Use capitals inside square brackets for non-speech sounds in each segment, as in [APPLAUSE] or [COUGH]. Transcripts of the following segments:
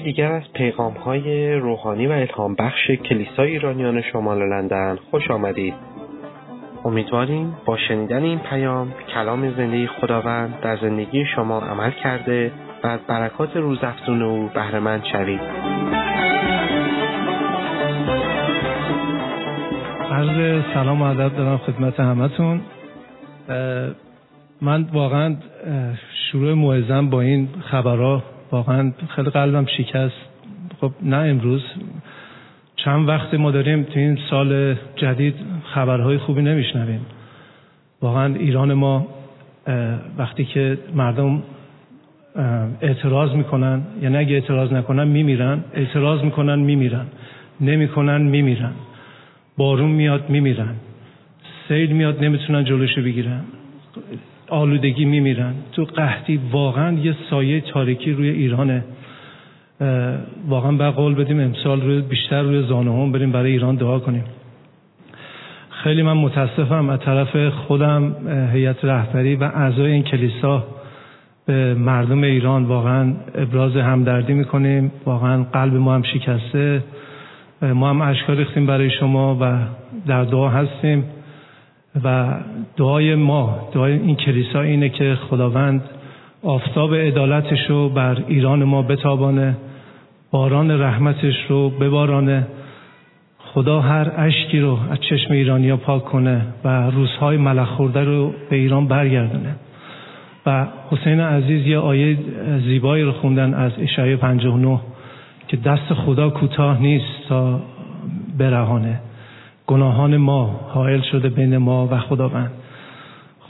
یکی دیگر از پیغام های روحانی و الهام بخش کلیسای ایرانیان شمال لندن خوش آمدید. امیدواریم با شنیدن این پیام کلام زندگی خداوند در زندگی شما عمل کرده و از برکات روزافزون او بهرهمند شوید. عرض سلام و ادب دارم خدمت همتون من واقعا شروع موعظم با این خبرها واقعا خیلی قلبم شکست. خب نه امروز. چند وقت ما داریم تو این سال جدید خبرهای خوبی نمیشنویم. واقعا ایران ما وقتی که مردم اعتراض می‌کنن یعنی اگه اعتراض نکنن میمیرن اعتراض می‌کنن میمیرن. نمی‌کنن میمیرن. بارون میاد میمیرن. سیل میاد نمی‌تونن جلوشو بگیرن. آلودگی میمیرن. تو قحطی واقعا یه سایه تاریکی روی ایرانه. واقعا باید قول بدیم امسال روی بیشتر روی زانه هم بریم برای ایران دعا کنیم. خیلی من متاسفم. از طرف خودم هیئت رهبری و اعضای این کلیسا به مردم ایران واقعا ابراز همدردی می‌کنیم. واقعا قلب ما هم شکسته. ما هم اشکار ریختیم برای شما و در دعا هستیم. و دعای ما دعای این کلیسا اینه که خداوند آفتاب عدالتش رو بر ایران ما بتابانه باران رحمتش رو ببارانه. خدا هر اشکی رو از چشم ایرانیا پاک کنه و روزهای ملخ خورده رو به ایران برگردونه. و حسین عزیز یه آیه زیبایی رو خوندن از اشعای 59 که دست خدا کوتاه نیست تا برهانه. گناهان ما حائل شده بین ما و خداوند.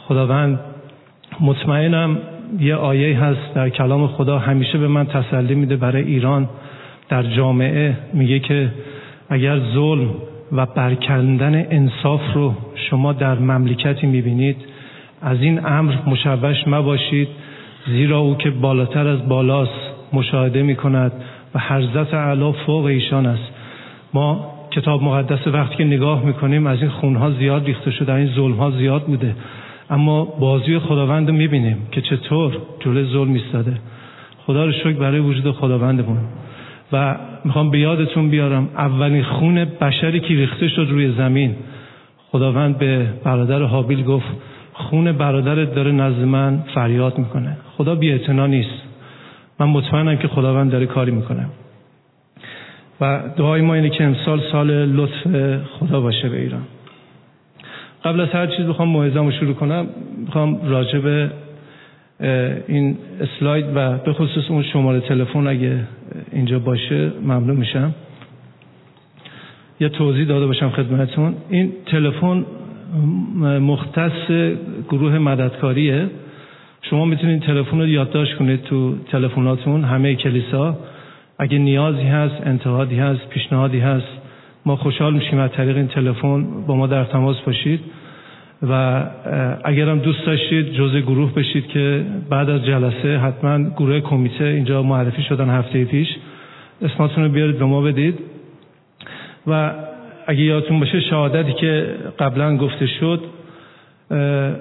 خداوند مطمئنم یه آیه هست در کلام خدا همیشه به من تسلی میده برای ایران. در جامعه میگه که اگر ظلم و برکندن انصاف رو شما در مملکتی می‌بینید از این امر مشوش مباشید زیرا او که بالاتر از بالاست مشاهده می‌کند و حرزت اعلا فوق ایشان است. ما کتاب مقدس وقتی که نگاه می‌کنیم از این خونها زیاد ریخته شده این ظلمها زیاد بوده. اما بازی خداوند رو می‌بینیم که چطور جلوی ظلم ایستاده. خدا رو شکر برای وجود خداوندمون. و می‌خوام به یادتون بیارم اولین خون بشری که ریخته شد روی زمین. خداوند به برادر حابیل گفت خون برادرت داره نزد من فریاد می‌کنه. خدا بی نیست. من مطمئنم که خداوند داره کاری می‌کنه. و دعای ما اینه که امسال سال لطف خدا باشه به ایران. قبل از هر چیز بخوام موعظه‌مو رو شروع کنم. بخوام راجع به این اسلاید و به خصوص اون شماره تلفن اگه اینجا باشه ممنون میشم. یه توضیح داده باشم خدمتتون. این تلفن مختص گروه مددکاریه. شما می‌تونید تلفن رو یادداشت کنید تو تلفناتون همه کلیسا. اگه نیازی هست انتقادی هست پیشنهادی هست ما خوشحال میشیم از طریق این تلفن با ما در تماس باشید و اگرم دوست داشتید جزء گروه بشید که بعد از جلسه حتما گروه کمیته اینجا معرفی شدن هفته پیش. اسماتون رو بیارید به ما بدید. و اگه یادتون باشه شهادتی که قبلا گفته شد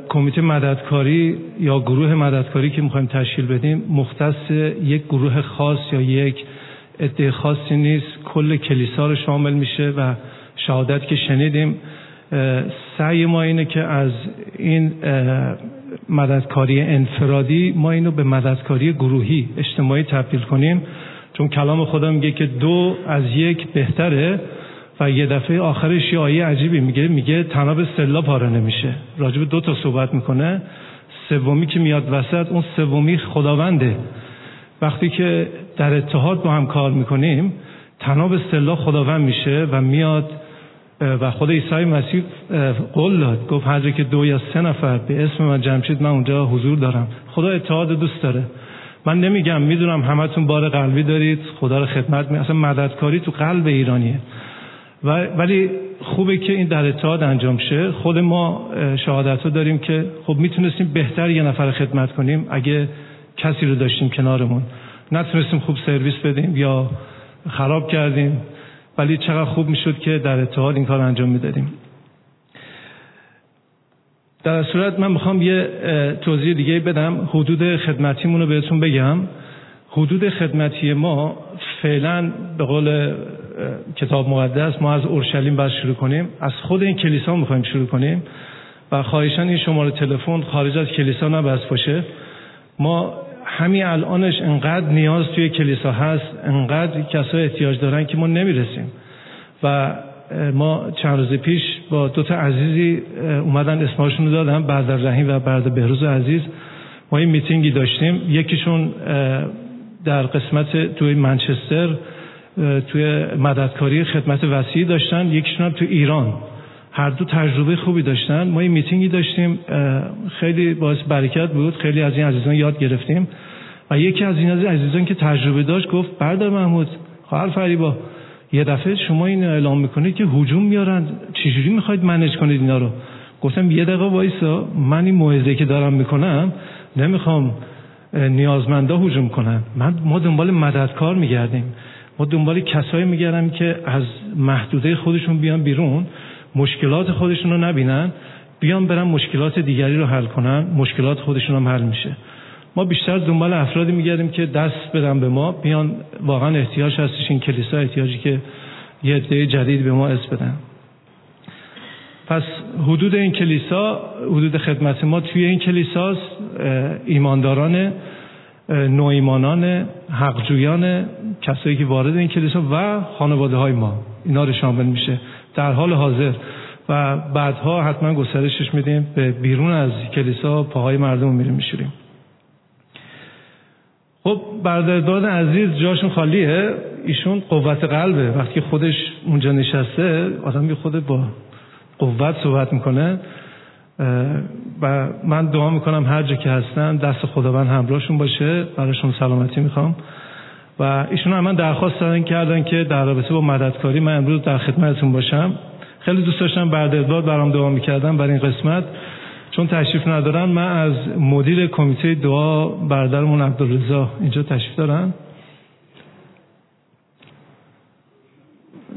کمیته مددکاری یا گروه مددکاری که می‌خوایم تشکیل بدیم مختص یک گروه خاص یا یک عده خاصی نیست. کل کلیسا رو شامل میشه و شهادت که شنیدیم. سعی ما اینه که از این مددکاری انفرادی ما اینو به مددکاری گروهی اجتماعی تبدیل کنیم. چون کلام خدا میگه که دو از یک بهتره و یه دفعه آخرش یه آیه عجیبی میگه. میگه تناب سلا پاره نمیشه. راجب دو تا صحبت می‌کنه. سومی که میاد وسط اون سومی خداونده. وقتی که در اتحاد با هم کار می‌کنیم تناب سلا خداوند میشه و میاد و خود عیسی مسیح قول داد. گفت هر که دو یا سه نفر به اسم من جمشید من اونجا حضور دارم. خدا اتحاد دوست داره. من نمیگم می‌دونم همتون بار قلبی دارید خدا رو خدمت می اصلا مددکاری تو قلب ایرانیه. ولی خوبه که این در اتحاد انجام شه. خود ما شهادت داریم که خب می‌تونستیم بهتر یه نفر خدمت کنیم. اگه کسی رو داشتیم کنارمون. نتونستیم خوب سرویس بدیم یا خراب کردیم ولی چقدر خوب می‌شد که در اتحاد این کار انجام می‌دادیم. در صورت من می‌خوام یه توضیح دیگه بدم. حدود خدمتیمون رو بهتون بگم. حدود خدمتی ما فعلا به قول کتاب مقدس ما از اورشلیم باید شروع کنیم. از خود این کلیسا می‌خوایم شروع کنیم. و خواهشان این شماره تلفن خارج از کلیسا نبست باشه. ما همین الانش انقدر نیاز توی کلیسا هست انقدر کسا احتیاج دارن که ما نمی‌رسیم. و ما چند روز پیش با دو تا عزیزی اومدن اسمشون رو دادم بعد رحیم و بعد بهروز عزیز. ما این میتینگی داشتیم. یکیشون در قسمت توی منچستر توی مددکاری خدمت وسیعی داشتن. یکیشون هم تو ایران. هر دو تجربه خوبی داشتن. ما این میتینگی داشتیم خیلی باعث برکت بود. خیلی از این عزیزان یاد گرفتیم. و یکی از این عزیزان که تجربه داشت گفت بردار محمود خواهر فریبا یه دفعه شما این اعلام می‌کنید که هجوم میارن. چجوری می‌خواید منج کنید اینا رو؟ گفتم یه دقیقه وایسا من این موعظه که دارم می‌کنم نمی‌خوام نیازمندا هجوم کنن. من ما دنبال مددکار میگردیم. ما دنبال کسایی میگردم که از محدوده خودشون بیان بیرون. مشکلات خودشون رو نبینن بیان برن مشکلات دیگری رو حل کنن مشکلات خودشون هم حل میشه. ما بیشتر دنبال افرادی میگردیم که دست بدن به ما بیان واقعا احتیاج هستش این کلیسا احتیاجی که یه عده جدید به ما اس بدن. پس حدود این کلیسا حدود خدمت ما توی این کلیساست ایمانداران نوایمانان حقجویان کسایی که وارد این کلیسا و خانواده های ما. اینا رو شامل میشه. در حال حاضر. و بعدها حتما گسترشش میدیم به بیرون از کلیسا پاهای مردم میریم میشوریم. خب برادر عزیز جاشون خالیه. ایشون قوت قلبه. وقتی خودش اونجا نشسته آدم بی خود با قوت صحبت می‌کنه. و من دعا می‌کنم هر جا که هستن دست خداوند همراهشون باشه. براشون سلامتی می‌خوام. و ایشون هم من درخواست دادن کردن که در رابطه با مددکاری من امروز در خدمتتون باشم. خیلی دوست داشتم بعد ادوار برام دعا می‌کردم برای این قسمت. چون تشریف ندارن من از مدیر کمیته دعا برادرمون عبدالرضا اینجا تشریف دارن.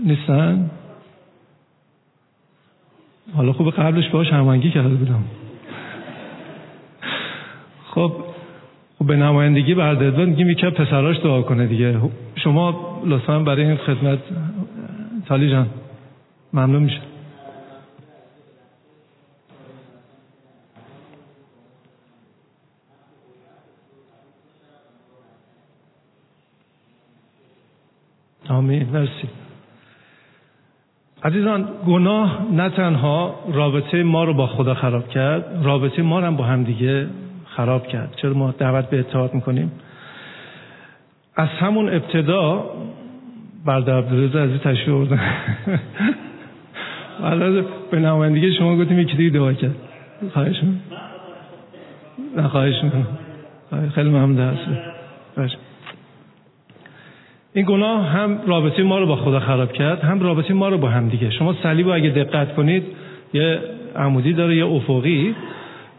نیستن؟ حالا خوب قبلش باش همانگی کرده بودم. خب خب به نمایندگی بردادوان میگیم یکی پسراش دعا کنه دیگه. شما لطفا برای این خدمت تالی جان ممنون میشه آمین. مرسی. عزیزان گناه نه تنها رابطه ما رو با خدا خراب کرد رابطه ما رو هم با همدیگه خراب کرد. چرا ما دعوت به اتحاد می‌کنیم؟ از همون ابتدا برده عبدالرزا عزیز تشریف بردن. [LAUGHS] به نمایندگی شما گفتیم یکی دیگه دعا کرد. خواهش نه خواهش می‌کنم. خیلی ممنون هست این گناه هم رابطه ما رو با خدا خراب کرد هم رابطه ما رو با هم دیگه. شما صلیب اگه دقت کنید یه عمودی داره یه افقی.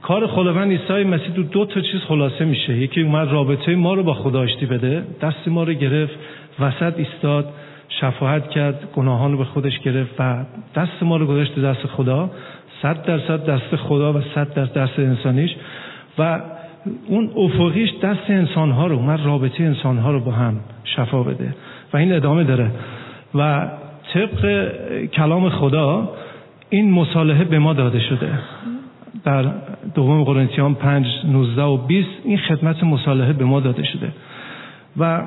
کار خداوند عیسی مسیح دو, دو تا چیز خلاصه میشه. یکی اومد رابطه ما رو با خدا آشتی بده دست ما رو گرفت وسط ایستاد شفاعت کرد گناهان رو به خودش گرفت و دست ما رو گذاشت دست خدا. صد درصد دست خدا و صد در دست انسانیش. و اون افقیش دست انسانها رو اومد رابطه انسانها رو با هم شفا بده. و این ادامه داره. و طبق کلام خدا این مصالحه به ما داده شده. در دوم قرنتیان 5 19 و 20 این خدمت مصالحه به ما داده شده. و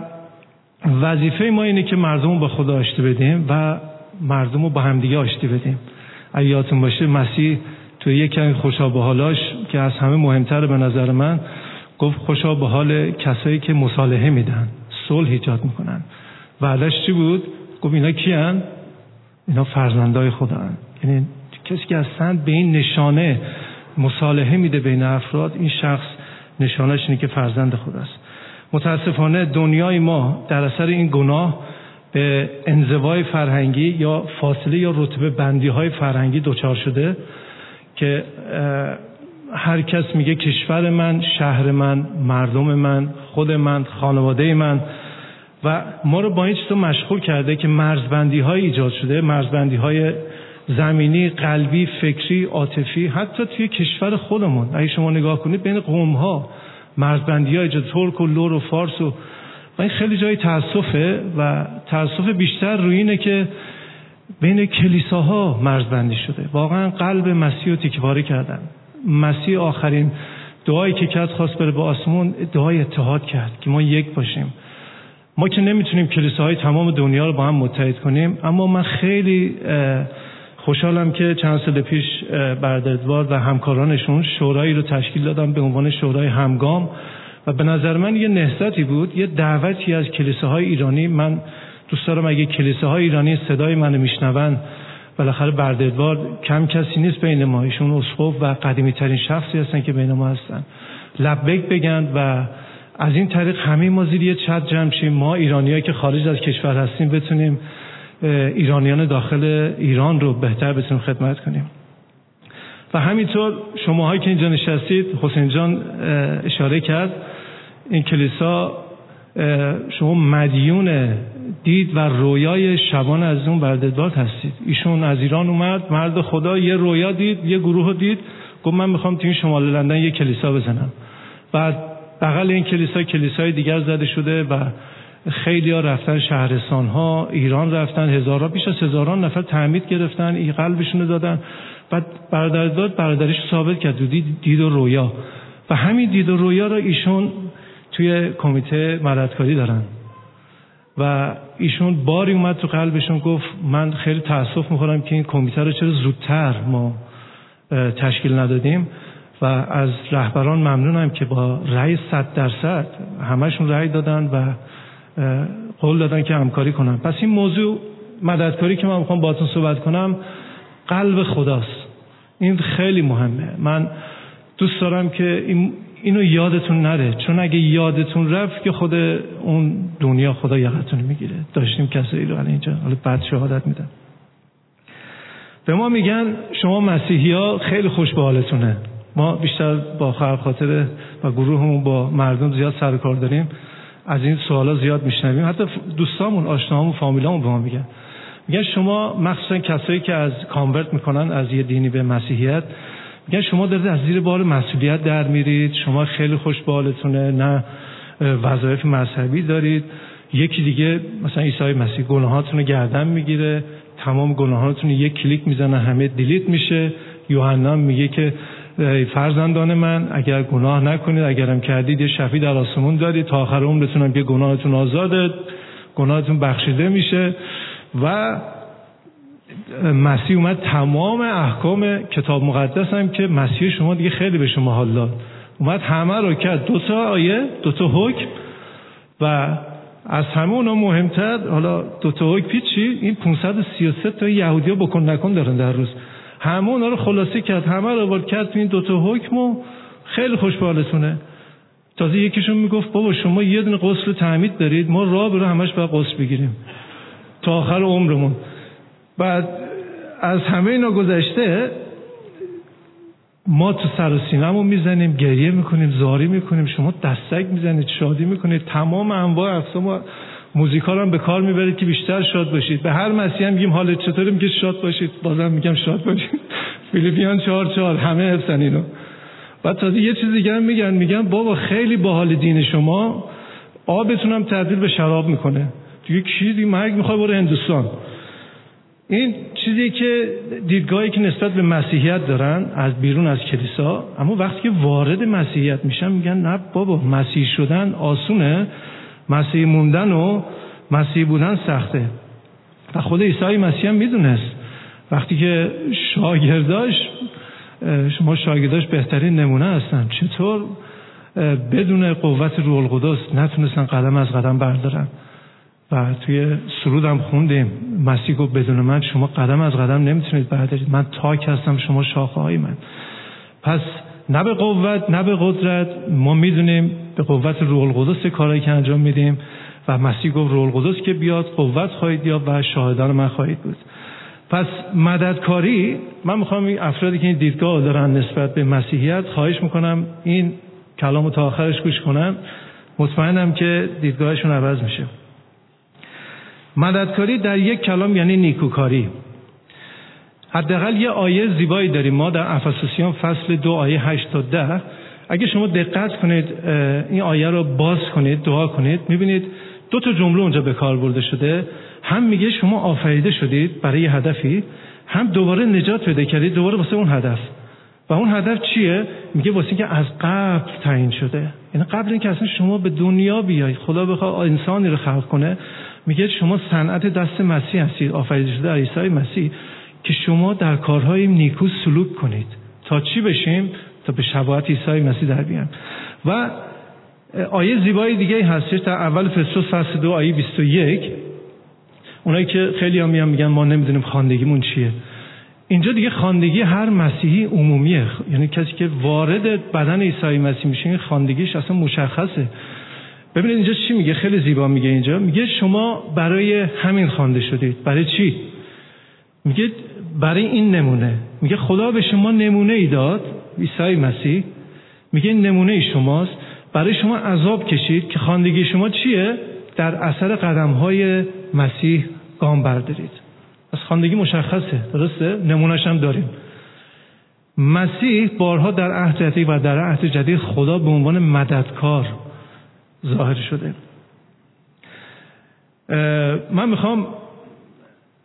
وظیفه ما اینه که مردم با خدا آشتی بدیم و مردم رو با همدیگه آشتی بدیم. اگه یادتون باشه مسیح تو یکی خوشا به حالاش که از همه مهمتر به نظر من گفت خوشا به حال کسایی که مصالحه میدن صلح ایجاد می‌کنن. وعدش چی بود؟ گفت اینا کیان؟ اینا فرزندای خدا هن. یعنی کسی که اصلا به این نشانه مصالحه میده بین افراد این شخص نشانش اینه که فرزند خداست متاسفانه دنیای ما در اثر این گناه به انزوای فرهنگی یا فاصله یا رتبه بندی های فرهنگی دچار شده که هر کس میگه کشور من شهر من مردم من خود من خانواده من. و ما رو با این چیز مشغول کرده که مرزبندی های ایجاد شده مرزبندی های زمینی قلبی فکری عاطفی حتی توی کشور خودمون. اگه شما نگاه کنید بین قوم ها مرزبندی های ترک و لور و فارس و این خیلی جای تاسفه و تاسف بیشتر روی اینه که بین کلیساها مرزبندی شده. واقعا قلب مسیح رو تیکواره کردن. مسیح آخرین دعایی که کرد خواست بره به آسمون دعای اتحاد کرد که ما یک باشیم. ما که نمی‌تونیم کلیساهای تمام دنیا رو با هم متحد کنیم اما من خیلی خوشحالم که چند سال پیش بردردوار و همکارانشون شورایی رو تشکیل دادم به عنوان شورای همگام و به نظر من یه نهضتی بود یه دعوتی از کلیساهای ایرانی. من دوست دارم اگه کلیساهای ایرانی صدای منو میشنون بالاخره بردردوار کم کسی نیست بین ما. ایشون اسقف و قدیمی ترین شخصی هستن که بین ما هستن. لبک بگن و از این طریق همه ما زیر یه چت جمع شیم. ما ایرانیایی که خارج از کشور هستیم بتونیم ایرانیان داخل ایران رو بهتر بتونیم خدمت کنیم. و همینطور شماهایی که اینجا نشستید حسین جان اشاره کرد این کلیسا شما مدیون دید و رویای شبان از اون برددبار هستید. ایشون از ایران اومد مرد خدا یه رویا دید یه گروه دید گفت من می‌خوام توی شمال لندن یه کلیسا بزنم. و بغل این کلیسا کلیسای دیگر زده شده و خیلی ها رفتن شهرستان ها ایران رفتن هزاران بیش از هزاران نفر تعمید گرفتن این قلبشون دادن. بعد برادر داد برادرش ثابت کرد دید, دید و رویا. و همین دید و رویا را ایشون توی کمیته مددکاری دارن. و ایشون باری اومد تو قلبشون گفت من خیلی تاسف می‌خورم که این کمیته رو چرا زودتر ما تشکیل ندادیم. و از رهبران ممنونم که با رأی صد درصد همشون رأی دادن و قول دادن که همکاری کنن. پس این موضوع مددکاری که من می‌خوام باهاتون صحبت کنم قلب خداست. این خیلی مهمه. من دوست دارم که این اینو یادتون نره. چون اگه یادتون رفت که خود اون دنیا خدا یقتون می‌گیره. داشتیم کسایی رو اینجا. حالا بعد شهادت میدن به ما میگن شما مسیحی ها خیلی خوش به حالتونه. ما بیشتر با خاطر و گروهمون با مردم زیاد سر کار داریم. از این سوالا زیاد میشنویم. حتی دوستامون آشناهامون فامیلامون به ما میگن. میگن شما مخصوصا کسایی که از کانورت می‌کنن از یه دینی به مسیحیت میگن شما دارید از زیر بار مسئولیت در میرید. شما خیلی خوش بالتونه نه وظایف مذهبی دارید. یکی دیگه مثلا عیسی مسیح گناهاتون رو گردن می‌گیره. تمام گناهاتون یک کلیک می‌زنه همه دیلیت میشه. یوحنا میگه که فرزندان من اگر گناه نکنید اگرم کردید یه شفی در آسمون دارید تا آخر عمرتون که گناهتون آزاده گناهتون بخشیده میشه. و مسیح اومد تمام احکام کتاب مقدس هم که مسیح شما دیگه خیلی به شما حال داد. اومد همه رو کرد. دو تا آیه دو تا حکم. و از همه اونا مهمتر حالا دو تا حکم چی این 533 تا یهودی بکن نکن دارن در روز. همه اونا رو خلاصی کرد. همه رو آورد کرد تو این دو تا حکم و خیلی خوشبالتونه. تازه یکیشون می‌گفت بابا شما یه دونه غسل تعمید دارید ما راه برو همش باید غسل بگیریم. تا آخر عمرمون. بعد از همه اینا گذشته ما تو سر و سینمون می‌زنیم گریه می‌کنیم زاری می‌کنیم شما دستک می‌زنید شادی می‌کنید تمام انواع اقسام موزیکا رو هم به کار می‌برید که بیشتر شاد باشید. به هر مسیح هم میگیم حالت چطوری میگه شاد باشید؟ بازم میگم شاد باشید. [LAUGHS] فیلیپیان چهار چهار همه حفظن اینو. بعد تازه یه چیز دیگه هم میگن. میگن بابا خیلی باحال دین شما. آبتون هم تبدیل به شراب می‌کنه. دیگه کی دیگه مرگ می‌خواد برو هندوستان. این چیزی که دیدگاهی که نسبت به مسیحیت دارن از بیرون از کلیسا اما وقتی که وارد مسیحیت میشن میگن نه بابا مسیح شدن آسونه. مسیح موندن و مسیح بودن سخته. و خود عیسی مسیح هم می‌دونست. وقتی که شاگرداش شما شاگرداش بهترین نمونه هستن. چطور؟ بدون قوت روح القدس نتونستن قدم از قدم بردارن. و توی سرودم خوندیم. مسیح گفت بدون من شما قدم از قدم نمی‌تونید بردارید. من تاک هستم شما شاخه های من. پس نه به قوت نه به قدرت. ما می‌دونیم به قوت روح القدس کارهایی که انجام میدیم. و مسیح گفت روح القدس که بیاد قوت خواهید یا و شاهدان من خواهید بود. پس مددکاری من می‌خوام این افرادی که این دیدگاه دارن نسبت به مسیحیت خواهش می‌کنم این کلام تا آخرش گوش کنن. مطمئنم که دیدگاهشون عوض میشه. مددکاری در یک کلام یعنی نیکوکاری. حداقل یه آیه زیبایی داریم. ما در افسوسیان فصل دو آیه هشت تا ده. اگه شما دقت کنید این آیه رو باز کنید دعا کنید می‌بینید دو تا جمله اونجا به کار برده شده. هم میگه شما آفریده شدید برای هدفی هم دوباره نجات پیدا کردید دوباره واسه اون هدف. و اون هدف چیه؟ میگه واسه اینکه از قبل تعیین شده. یعنی قبل اینکه اصلا شما به دنیا بیاید خدا بخواد انسانی رو خلق کنه میگه شما صنعت دست مسیح هستید آفریده شده عیسی مسیح. که شما در کارهای نیکو سلوک کنید. تا چی بشیم؟ تا به شباهت عیسی مسیح در بیان و آیه زیبایی دیگه هستش در اول فسوس فصل دو آیه 21 اونایی که خیلی هم میان میگن ما نمی‌دونیم خاندگیمون چیه. اینجا دیگه خاندگی هر مسیحی عمومیه. یعنی کسی که وارد بدن عیسی مسیح میشه خاندگیش اصلا مشخصه. ببینید اینجا چی میگه؟ خیلی زیبا میگه اینجا. میگه شما برای همین خوانده شدید. برای چی؟ میگه برای این نمونه. میگه خدا به شما نمونه ای داد عیسی مسیح. میگه این نمونه ای شماست. برای شما عذاب کشید که خاندگی شما چیه؟ در اثر قدم های مسیح گام بردارید. از خاندگی مشخصه درسته؟ نمونهش هم داریم. مسیح بارها در عهد جدید و در عهد جدید خدا به عنوان مددکار ظاهر شده. من می‌خوام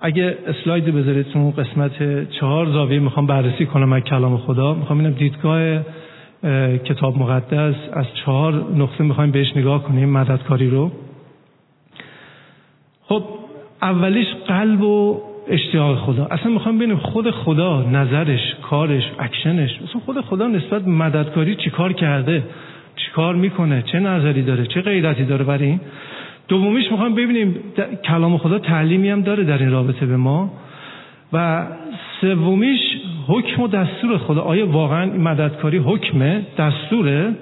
اگه اسلاید بذارید تو قسمت چهار زاویه می‌خوام بررسی کنم از کلام خدا. می‌خوام اینم دیدگاه کتاب مقدس از چهار نقطه می‌خوایم بهش نگاه کنیم مددکاری رو. خب اولیش قلب و اشتیاق خدا. اصلا می‌خوام ببینیم خود خدا نظرش کارش اکشنش. اصلا خود خدا نسبت مددکاری چیکار کرده؟ چیکار می‌کنه؟ چه نظری داره؟ چه غیرتی داره برای این؟ دومیش می‌خوام ببینیم. کلام خدا تعلیمی هم داره در این رابطه به ما. و سومیش حکم و دستور خدا. آیا واقعا مددکاری حکمه؟ دستوره.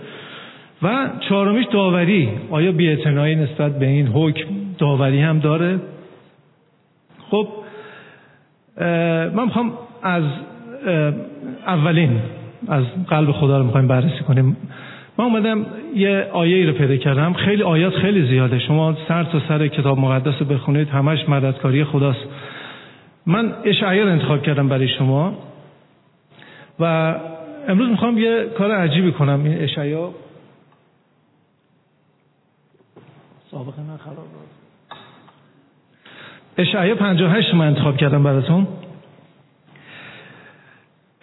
و چهارمیش داوری. آیا بیاعتنایی نسبت به این حکم داوری هم داره؟ خب من می‌خوام از اولین از قلب خدا رو می‌خوایم بررسی کنیم. من اومدم یه آیه ای رو پیدا کردم. خیلی آیات خیلی زیاده. شما سر تا سر کتاب مقدس رو بخونید همش مددکاری خداست. من اشعیا رو انتخاب کردم برای شما. و امروز می‌خوام یه کار عجیبی کنم. این اشعیا. سابقه من خراب اشعیا 58 من انتخاب کردم براتون.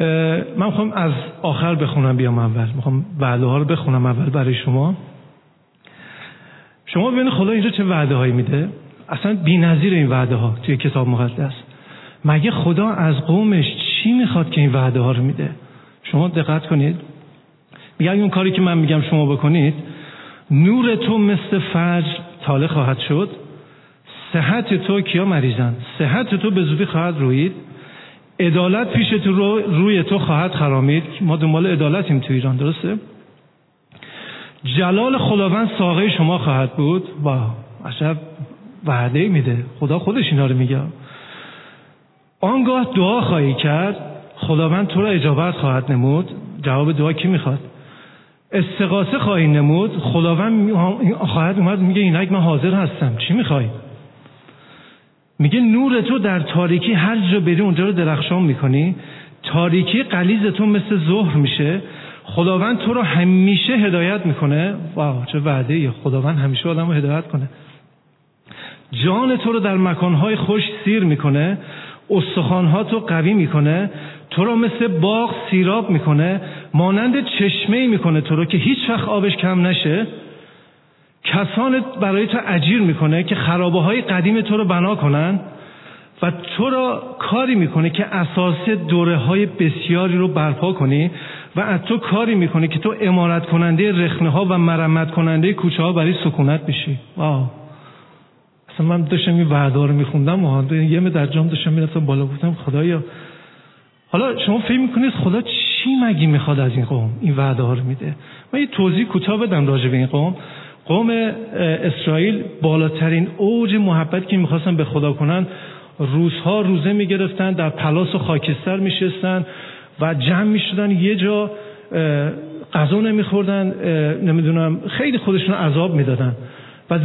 من می‌خوام از آخر بخونم بیام اول. می‌خوام وعده ها رو بخونم اول برای شما. شما ببینید خدا اینجا چه وعده هایی میده. اصلا بی نظیر این وعده ها توی کتاب مقدس. مگه خدا از قومش چی می‌خواد که این وعده ها رو میده؟ شما دقت کنید. میگه اون کاری که من میگم شما بکنید نور تو مثل فجر تاله خواهد شد. صحت تو کیا مریضن؟ صحت تو به زودی خواهد روید. عدالت پیش تو رو روی تو خواهد خرامید. ما دنبال عدالتیم تو ایران درسته؟ جلال خداوند ساقه شما خواهد بود. با عجب وعده میده. خدا خودش اینا رو میگه. آنگاه دعا خواهی کرد خداوند تو را اجابت خواهد نمود. جواب دعا کی می‌خواد؟ استقاسه خواهی نمود. خداوند خواهد اومد میگه اینک من حاضر هستم. چی می‌خوای؟ میگه نور تو در تاریکی هر جا بری اونجا رو درخشان می‌کنی؟ تاریکی قلیز تو مثل ظهر میشه. خداوند تو رو همیشه هدایت می‌کنه. واو چه وعده خداوند همیشه آدم رو هدایت کنه. جان تو رو در مکانهای خوش سیر می‌کنه. استخوانها تو قوی می‌کنه. تو رو مثل باغ سیراب می‌کنه. مانند چشمه می‌کنه تو رو که هیچ وقت آبش کم نشه. کسان برای تو اجیر می‌کنه که خرابه های قدیم تو رو بنا کنن و تو را کاری می‌کنه که اساس دوره های بسیاری رو برپا کنی و از تو کاری می‌کنه که تو امارت کننده رخنه ها و مرمت کننده کوچه ها برای سکونت بشی. واو. اصلا من داشتم این وعده رو میخوندم و یه در جام داشتم می‌رفتم بالا بودم خدایا. حالا شما فکر می‌کنید خدا چی مگی می‌خواد از این قوم این وعده رو میده؟ من یه توضیح کوتاه بدم راجع به این قوم. قوم اسرائیل بالاترین اوج محبت که می‌خواستن به خدا کنن روزها روزه می‌گرفتن در پلاس و خاکستر میشستن و جمع می‌شدن یه جا غذا نمیخوردن نمی‌دونم خیلی خودشون عذاب می‌دادن و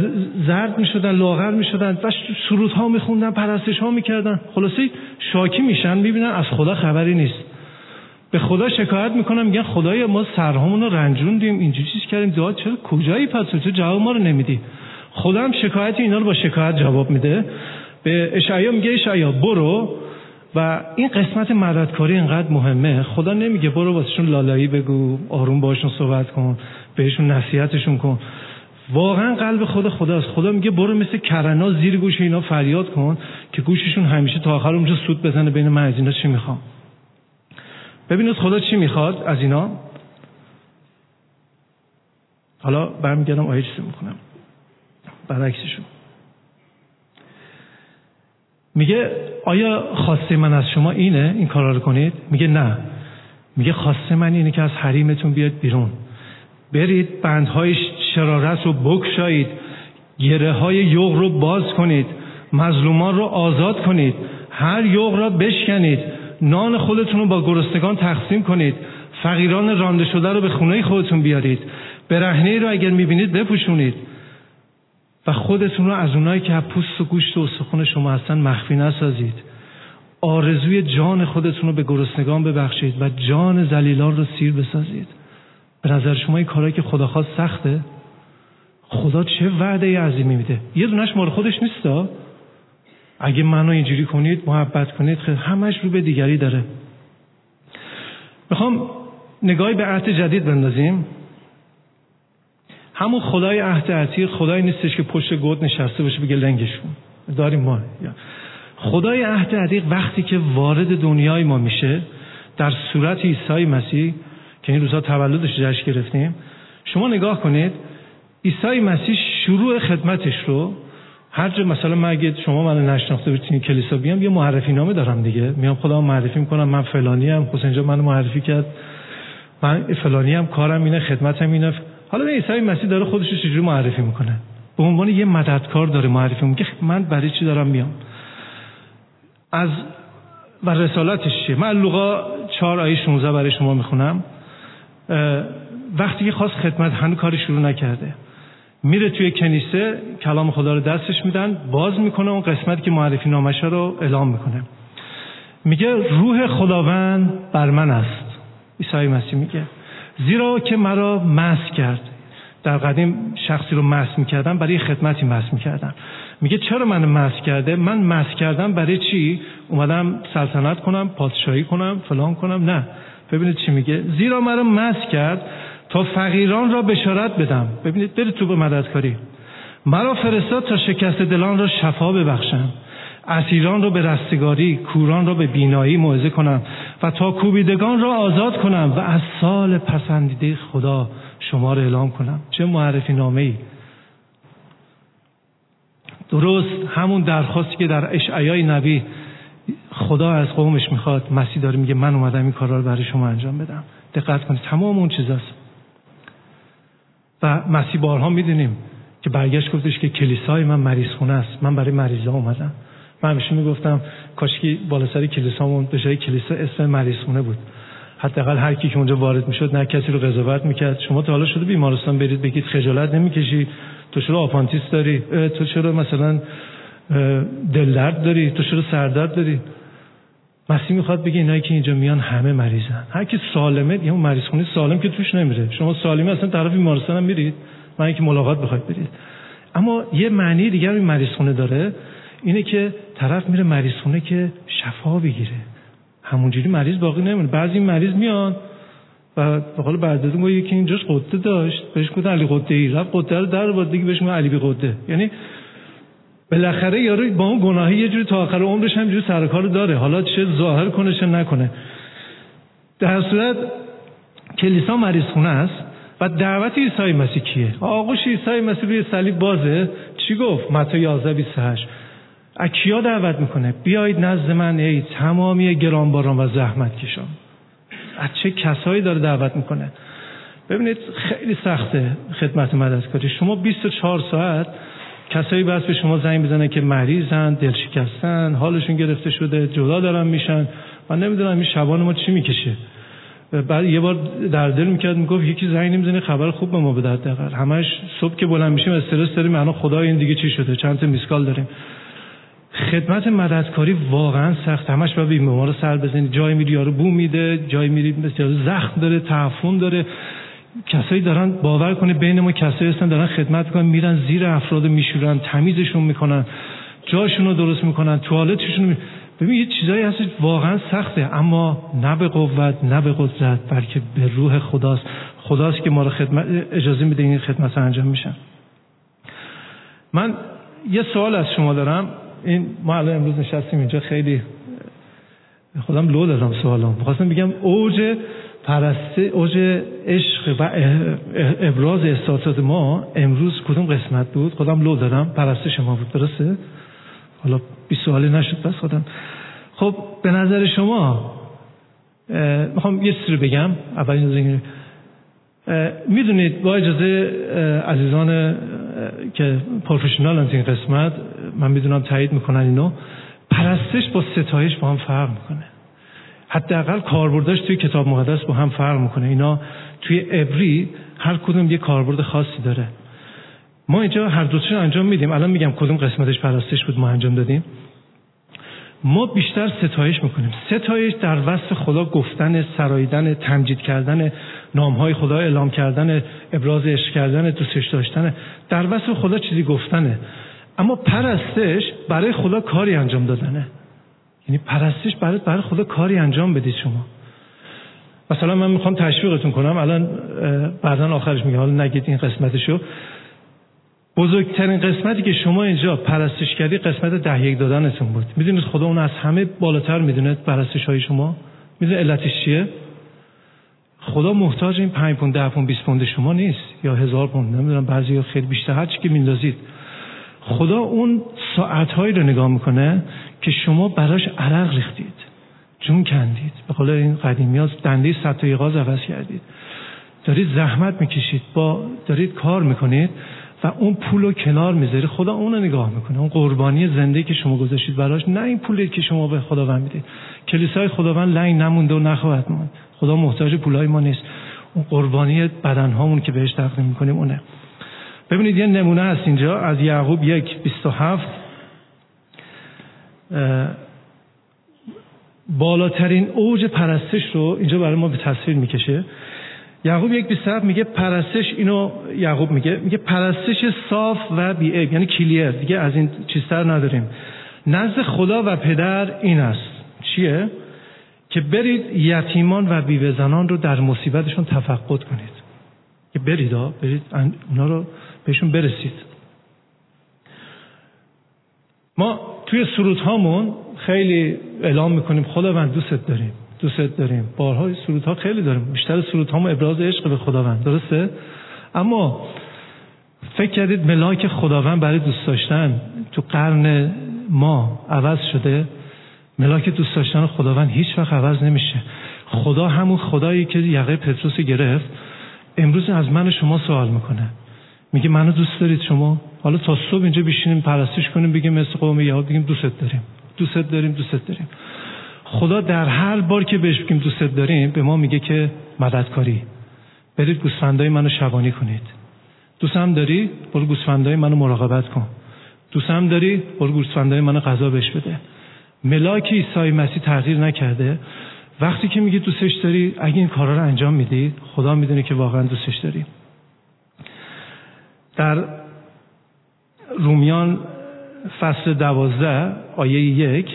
زرد می‌شدن لاغر می‌شدن و سرودها میخوندن پرستش ها می‌کردن. خلاصه شاکی میشن می‌بینن از خدا خبری نیست. به خدا شکایت می‌کنم میگن خدایا ما سرهامون رو رنجوندیم اینجوری چیز کردیم. دعا چرا کجایی پس تو؟ جواب ما رو نمیدی. خدا هم شکایت اینا رو با شکایت جواب میده. به اشعیا میگه اشعیا برو. و این قسمت مددکاری اینقدر مهمه. خدا نمیگه برو واسهشون لالایی بگو آروم باشون صحبت کن بهشون نصیحتشون کن. واقعا قلب خدا خداست. خدا میگه برو مثل کرنا زیر گوش اینا فریاد کن که گوششون همیشه تا آخر اونجا سود بزنه بین من از اینا چی می‌خوام. ببینید خدا چی می‌خواد از اینا؟ حالا برمیگردم آیه چیزی می‌کنم برعکسشون. میگه آیا خواسته من از شما اینه؟ این کارا رو کنید؟ میگه نه. میگه خواسته من اینه که از حریمتون بیاد بیرون. برید بندهای شرارت رو بکشایید. گره های یوغ رو باز کنید. مظلومان رو آزاد کنید. هر یوغ را بشکنید. نان خودتون رو با گرستگان تقسیم کنید. فقیران رانده شده رو به خونه خودتون بیارید. برهنه رو اگر می‌بینید بپوشونید. و خودتون رو از اونایی که پوست و گوشت و استخون شما هستن مخفی نسازید. آرزوی جان خودتون رو به گرسنگان ببخشید و جان زلیلان رو سیر بسازید. به نظر شما این کارهایی که خدا خواست سخته؟ خدا چه وعده عظیمی میده؟ یه دونش مال خودش نیستا اگه منو اینجوری کنید محبت کنید خیلی همش رو به دیگری داره. می‌خوام نگاهی به عهد جدید بندازیم. همون خدای عهد عتیق خدای نیستش که پشت گود نشسته باشه بگه لنگشون. داریم ما. خدای عهد عتیق وقتی که وارد دنیای ما میشه در صورت عیسی مسیح که این روزها تولدش جشن گرفتیم شما نگاه کنید عیسی مسیح شروع خدمتش رو هر جا مثلا من اگه شما منو نشناخته باشین کلیسا بیام یه معرفی نامه دارم دیگه. میام خودم معرفی می‌کنم. من فلانی ام. حسین اینجا منو معرفی کرد. من فلانی ام. کارم اینه خدمتم اینه. حالا به عیسی مسیح داره خودش رو معرفی می‌کنه؟ به عنوان یه مددکار داره معرفی می‌کنه. من برای چی دارم میام؟ از و رسالتش چیه؟ من لوقا 4 آیه 16 برای شما می‌خونم. وقتی که خواست خدمت هنوز کاری شروع نکرده. میره توی کنیسه کلام خدا رو دستش میدن باز می‌کنه اون قسمتی که معرفی نامشه رو اعلام می‌کنه. میگه روح خداوند بر من است. عیسی مسیح میگه. زیرا که مرا مس کرد. در قدیم شخصی رو مس می‌کردم برای خدمتی مس می‌کردم میگه چرا من مس کرده؟ من مس کردم برای چی؟ اومدم سلطنت کنم پادشاهی کنم فلان کنم. نه. ببینید چی میگه. زیرا مرا مس کرد تا فقیران را بشارت بدم. ببینید برید تو به مددکاری. مرا فرستاد تا شکست دلان را شفا ببخشم. اسیران را به رستگاری کوران را به بینایی موعظه کنم و تا کوبیدگان را آزاد کنم و از سال پسندیده خدا شما را اعلام کنم. چه معرفی نامه ای درست همون درخواستی که در اشعیای نبی خدا از قومش می‌خواد. مسیح داره میگه من اومدم این کارا رو برای شما انجام بدم. دقت کنید تمام اون چیزاست. و مسیح بارها می‌دونیم که برگشت گفتش که کلیسای من مریض خونه است. من برای مریضا اومدم. من همیشه می‌گفتم کاشکی بالا سر کلیسامون به جای کلیسا اسم مریض خونه بود. حداقل هر کی که اونجا وارد می‌شد نه کسی رو قضاوت می‌کرد. شما تا حالا شده بیمارستان برید بگید خجالت نمی‌کشی تو چرا آپانتیس داری؟ تو چرا مثلا دل درد داری؟ تو چرا سردرد داری؟ مسیح می‌خواد بگه اینایی که اینجا میان همه مریضن. هر کی سالمه یه مریض خونه سالم که توش نمیره. شما سالمی اصلا طرف بیمارستان هم میرید. من اینکه ملاقات بخواید برید. اما یه معنی دیگه این مریض خونه داره اینه که طرف میره مریض خونه که شفا بگیره. همونجوری مریض باقی نمونه. بعضی مریض میان و به قول بردادون یکی اینجاش قده داشت. بهش گفت علی قده ای رفت قده رو در بود دیگه بهش علی بی قده یعنی بالاخره یارو با اون گناهی یه جوری تا آخر عمرش هم جوری سر کار داره. حالا چه ظاهر کنه چه نکنه. در صورت کلیسا مریض خونه است و دعوت عیسی مسیح کیه؟ آغوش عیسی مسیح روی صلیب بازه. چی گفت؟ متی 11 28 کیا دعوت می‌کنه؟ بیایید نزد من ای تمامی گرانباران و زحمت کشان از چه کسایی داره دعوت می‌کنه؟ ببینید خیلی سخته خدمت مددکاری. شما 24 ساعت کسایی بس به شما زنگ بزنه که مریضن دل شکستن حالشون گرفته شده جدا دارن میشن. من نمی‌دونم این شبان ما چی می‌کشه. بعد یه بار در دل می‌کرد می‌گفت یکی زنگ نمی‌زنه خبر خوب به ما بده دقیقا همش صبح که بلند میشیم استرس داریم الان خدا این دیگه چی شده؟ چند تا میسکال داریم. خدمت مددکاری واقعا سخت. همش باید بیمار سر بزنی. جای میری یارو بو میده جای میری مثل زخم داره تعفن داره. کسایی دارن باور کنه بین ما کسایی هستن دارن خدمت کنن میرن زیر افراد میشورن تمیزشون می‌کنن جاشون رو درست می‌کنن توالتشون می... ببین یه چیزایی هست واقعا سخته اما نه به قوت نه به قدرت بلکه به روح خداست. خداست که ما رو خدمت اجازه میده این خدمت انجام میشن من یه سوال از شما دارم. این ما الان امروز نشستیم اینجا خیلی خودم لو دادم سوالم می‌خواستم بگم اوج پرسته اوج عشق و ابراز احساسات ما امروز کدوم قسمت بود؟ خودم لو دادم پرسته شما بود درسته؟ حالا بی سوالی نشد بس خودم. خب به نظر شما می‌خوام یه چیزی بگم. اولین می‌دونید با اجازه عزیزان که پروفشنال از این قسمت من می‌دونم تایید می‌کنن اینو. پرستش با ستایش با هم فرق می‌کنه. حداقل کاربردش توی کتاب مقدس با هم فرق می‌کنه. اینا توی ابری هر کدوم یه کاربرد خاصی داره. ما اینجا هر دوتاشو انجام میدیم. الان میگم کدوم قسمتش پرستش بود ما انجام دادیم. ما بیشتر ستایش می‌کنیم. ستایش در وصف خدا گفتن سراییدن تمجید کردن نامهای خدا اعلام کردن ابراز عشق کردن دوستش داشتن. در وصف خدا چیزی گفتنه. اما پرستش برای خدا کاری انجام دادنه. یعنی پرستش برای برای خدا کاری انجام بدید شما. مثلا من می‌خوام تشویقتون کنم. الان بعدا آخرش میگه حالا نگید این قسمتشو. بزرگترین قسمتی که شما اینجا پرستش کردی قسمت ده یک دادنتون بود. می‌دونید خدا اون از همه بالاتر می‌دونه پرستش های شما. می‌دونید علتش چیه؟ خدا محتاج این 5 پوند 10 پوند 20 پوند شما نیست. یا هزار پوند نمی‌دونم بعضی خیلی بیشتر. هر چی که میندازید. خدا اون ساعتهایی رو نگاه می‌کنه که شما براش عرق ریختید. جون کندید. به قول این قدیمی ها دنده ستایی غاز عوض کردید. دارید زحمت می‌کشید. با دارید کار می‌کنید و اون پول رو کنار می‌ذاری خدا اون رو نگاه می‌کنه. اون قربانی زنده که شما گذاشتید براش نه این پولی که شما به خداوند می‌دید. کلیسای خداوند لنگ نمونده و نخواهد ماند خدا محتاج پولای ما نیست. اون قربانی بدنهامون که بهش تقدیم می‌کنیم اونه. ببینید یه نمونه هست اینجا. از یعقوب یک بیست و هفت. بالاترین اوج پرستش رو اینجا برای ما به تصویر می‌کشه. یعقوب یک بیست میگه پرستش اینو یعقوب میگه میگه پرستش صاف و بیعیب یعنی کلیر. دیگه از این چیزتر نداریم. نزد خدا و پدر این است. چیه؟ که برید یتیمان و بیوه زنان رو در مصیبتشون تفقد کنید. که برید ها برید اونا رو بهشون برسید. ما توی سرود هامون خیلی اعلام می‌کنیم خداوند دوست داریم دوست داریم. بارها سرود ها خیلی داریم. بیشتر سرود هامون ابراز عشق به خداوند درسته؟ اما فکر کردید ملاک خداوند برای دوست داشتن تو قرن ما عوض شده؟ ملاک دوست داشتن خداوند هیچ وقت عوض نمیشه. خدا همون خدایی که یقه پتروس گرفت امروز از من شما سوال می‌کنه. میگه منو دوست دارید شما. حالا تا صبح اینجا بشینیم پرستش کنیم بگیم مثل قوم یهود بگیم دوست داریم. دوست داریم دوست داریم. خدا در هر بار که بهش بگیم دوست داریم به ما میگه که مددکاری. برید گوسفندای منو شبانی کنید. دوست هم داری؟ برو گوسفندای منو مراقبت کن. دوست هم داری؟ برو گوسفندای منو غذا بهش بده. ملاک عیسی مسیح تغییر نکرده. وقتی که میگه دوستش داری اگه این کارا رو انجام میدی خدا می‌دونه که واقعا دوستش داری. در رومیان فصل دوازده آیه یک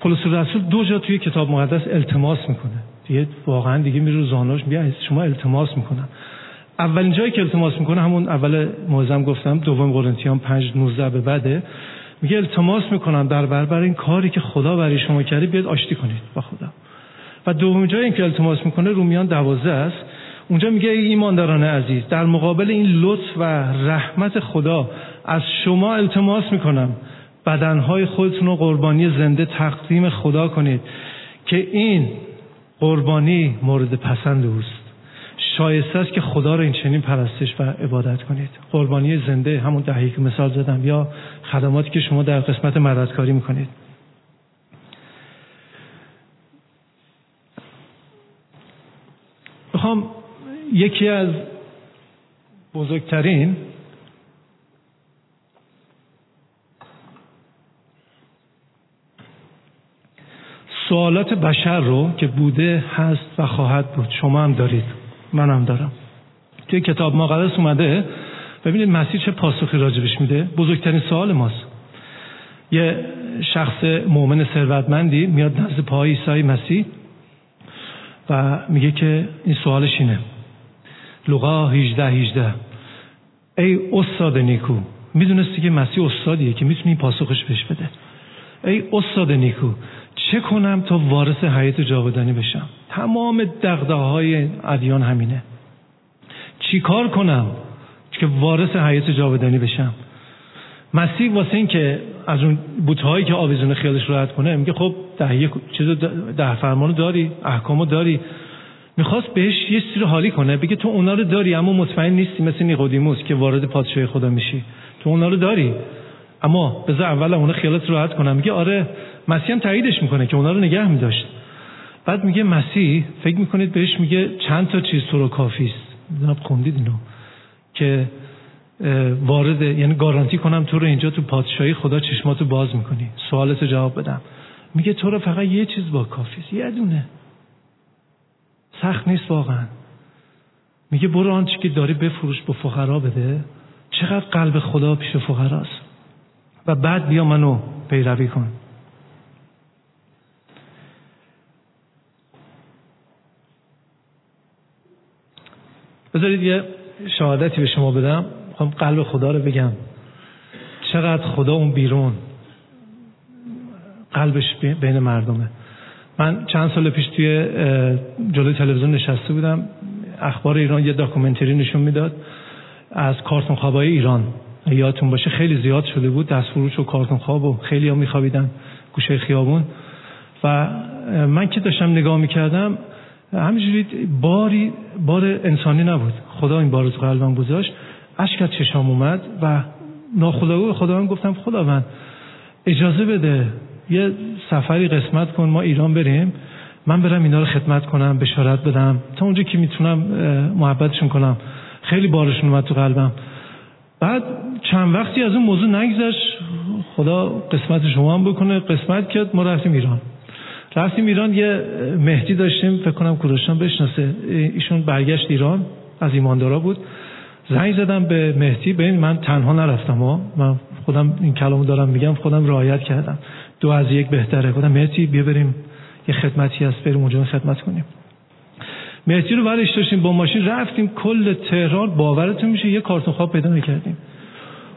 پولس رسول دو جا توی کتاب مقدس التماس می‌کنه. دیگه واقعا دیگه میره زاناش میگه شما التماس می‌کنم. اولین جایی که التماس می‌کنه همون اول موزم گفتم دوم قرنتیان 5 19 به بعده. میگه التماس می‌کنم در برابر این کاری که خدا برای شما کرده بیاد آشتی کنید با خدا. و دوم جایی که التماس می‌کنه رومیان دوازده است. اونجا میگه ای ایمانداران عزیز در مقابل این لطف و رحمت خدا از شما التماس می‌کنم. بدنهای خودتون رو قربانی زنده تقدیم خدا کنید که این قربانی مورد پسند اوست. شایسته است که خدا رو این چنین پرستش و عبادت کنید. قربانی زنده همون دهی که مثال زدم یا خدماتی که شما در قسمت مددکاری می‌کنید. می‌خوام یکی از بزرگترین سوالات بشر رو که بوده هست و خواهد بود. شما هم دارید. منم دارم. توی کتاب مقدس اومده. ببینید مسیح چه پاسخی راجبش میده. بزرگترین سوال ماست. یه شخص مؤمن ثروتمندی میاد نزد پای عیسی مسیح و میگه که این سوالش اینه. لوقا 18 18 ای استاد نیکو می‌دونستی که مسیح استادیه که می‌تونی پاسخش بهش بده. ای استاد نیکو چه کنم تا وارث حیات جاودانی بشم؟ تمام دقده های ادیان همینه. چی کار کنم که وارث حیات جاودانی بشم؟ مسیح واسه این که از اون بوتهایی که آویزون خیالش راحت کنه میگه خب ده چیز ده فرمانو داری احکامو داری. می‌خواست بهش یه رو حالی کنه بگه تو اونا رو داری اما مطمئن نیستی مثل نیقودیموس که وارد پادشاهی خدا میشی. تو اونا رو داری. اما بذار اول اونا خیالت راحت کنم میگه آره مسیح هم تاییدش می‌کنه که اونا رو نگه میداشت. بعد میگه مسیح فکر می‌کنید بهش میگه چند تا چیز تو رو کافیست می‌دونم خوندید اینو. که وارد یعنی گارانتی کنم تو رو اینجا تو پادشاهی خدا چشماتو باز می‌کنی. سوالتو جواب بدم. میگه تو رو فقط یه چیز با کافیست یه دونه. سخت نیست واقعا. میگه برو آنچه که داری بفروش به فقرا بده. چقدر قلب خدا پیش فقراست. و بعد بیا منو پیروی کن. بذارید یه شهادتی به شما بدم. می‌خوام قلب خدا رو بگم. چقدر خدا اون بیرون. قلبش بین مردمه. من چند سال پیش توی جلوی تلویزیون نشسته بودم. اخبار ایران یه داکومنتری نشون می‌داد از کارتون خوابای ایران. یادتون باشه خیلی زیاد شده بود دست فروش و کارتون خواب و خیلی ها میخوابیدن گوشه خیابون. و من که داشتم نگاه می‌کردم همینجوری باری بار انسانی نبود. خدا این بار رو قلبم گذاشت. اشک از چشام اومد و ناخداگاه به خداوند گفتم خداوند اجازه بده یه سفری قسمت کن ما ایران بریم. من برم اینا رو خدمت کنم بشارت بدم. تا اونجا که می‌تونم محبتشون کنم. خیلی بارشون اومد تو قلبم. بعد چند وقتی از اون موضوع نگذشت خدا قسمت شما هم بکنه. قسمت کرد ما رفتیم ایران. رفتیم ایران یه مهدی داشتیم فکر کنم کوروشان بشناسه. ایشون برگشت ایران از ایماندارا بود. زنگ زدم به مهدی به من تنها نرفتم ها من خودم این کلامو دارم میگم خودم رعایت کردم. دو از یک بهتره. گفتم مهدی بیا بریم یه خدمتی هست بریم اونجا خدمت کنیم. مهدی رو برش داشتیم با ماشین. رفتیم کل تهران باورتون میشه یه کارتون خواب پیدا می‌کردیم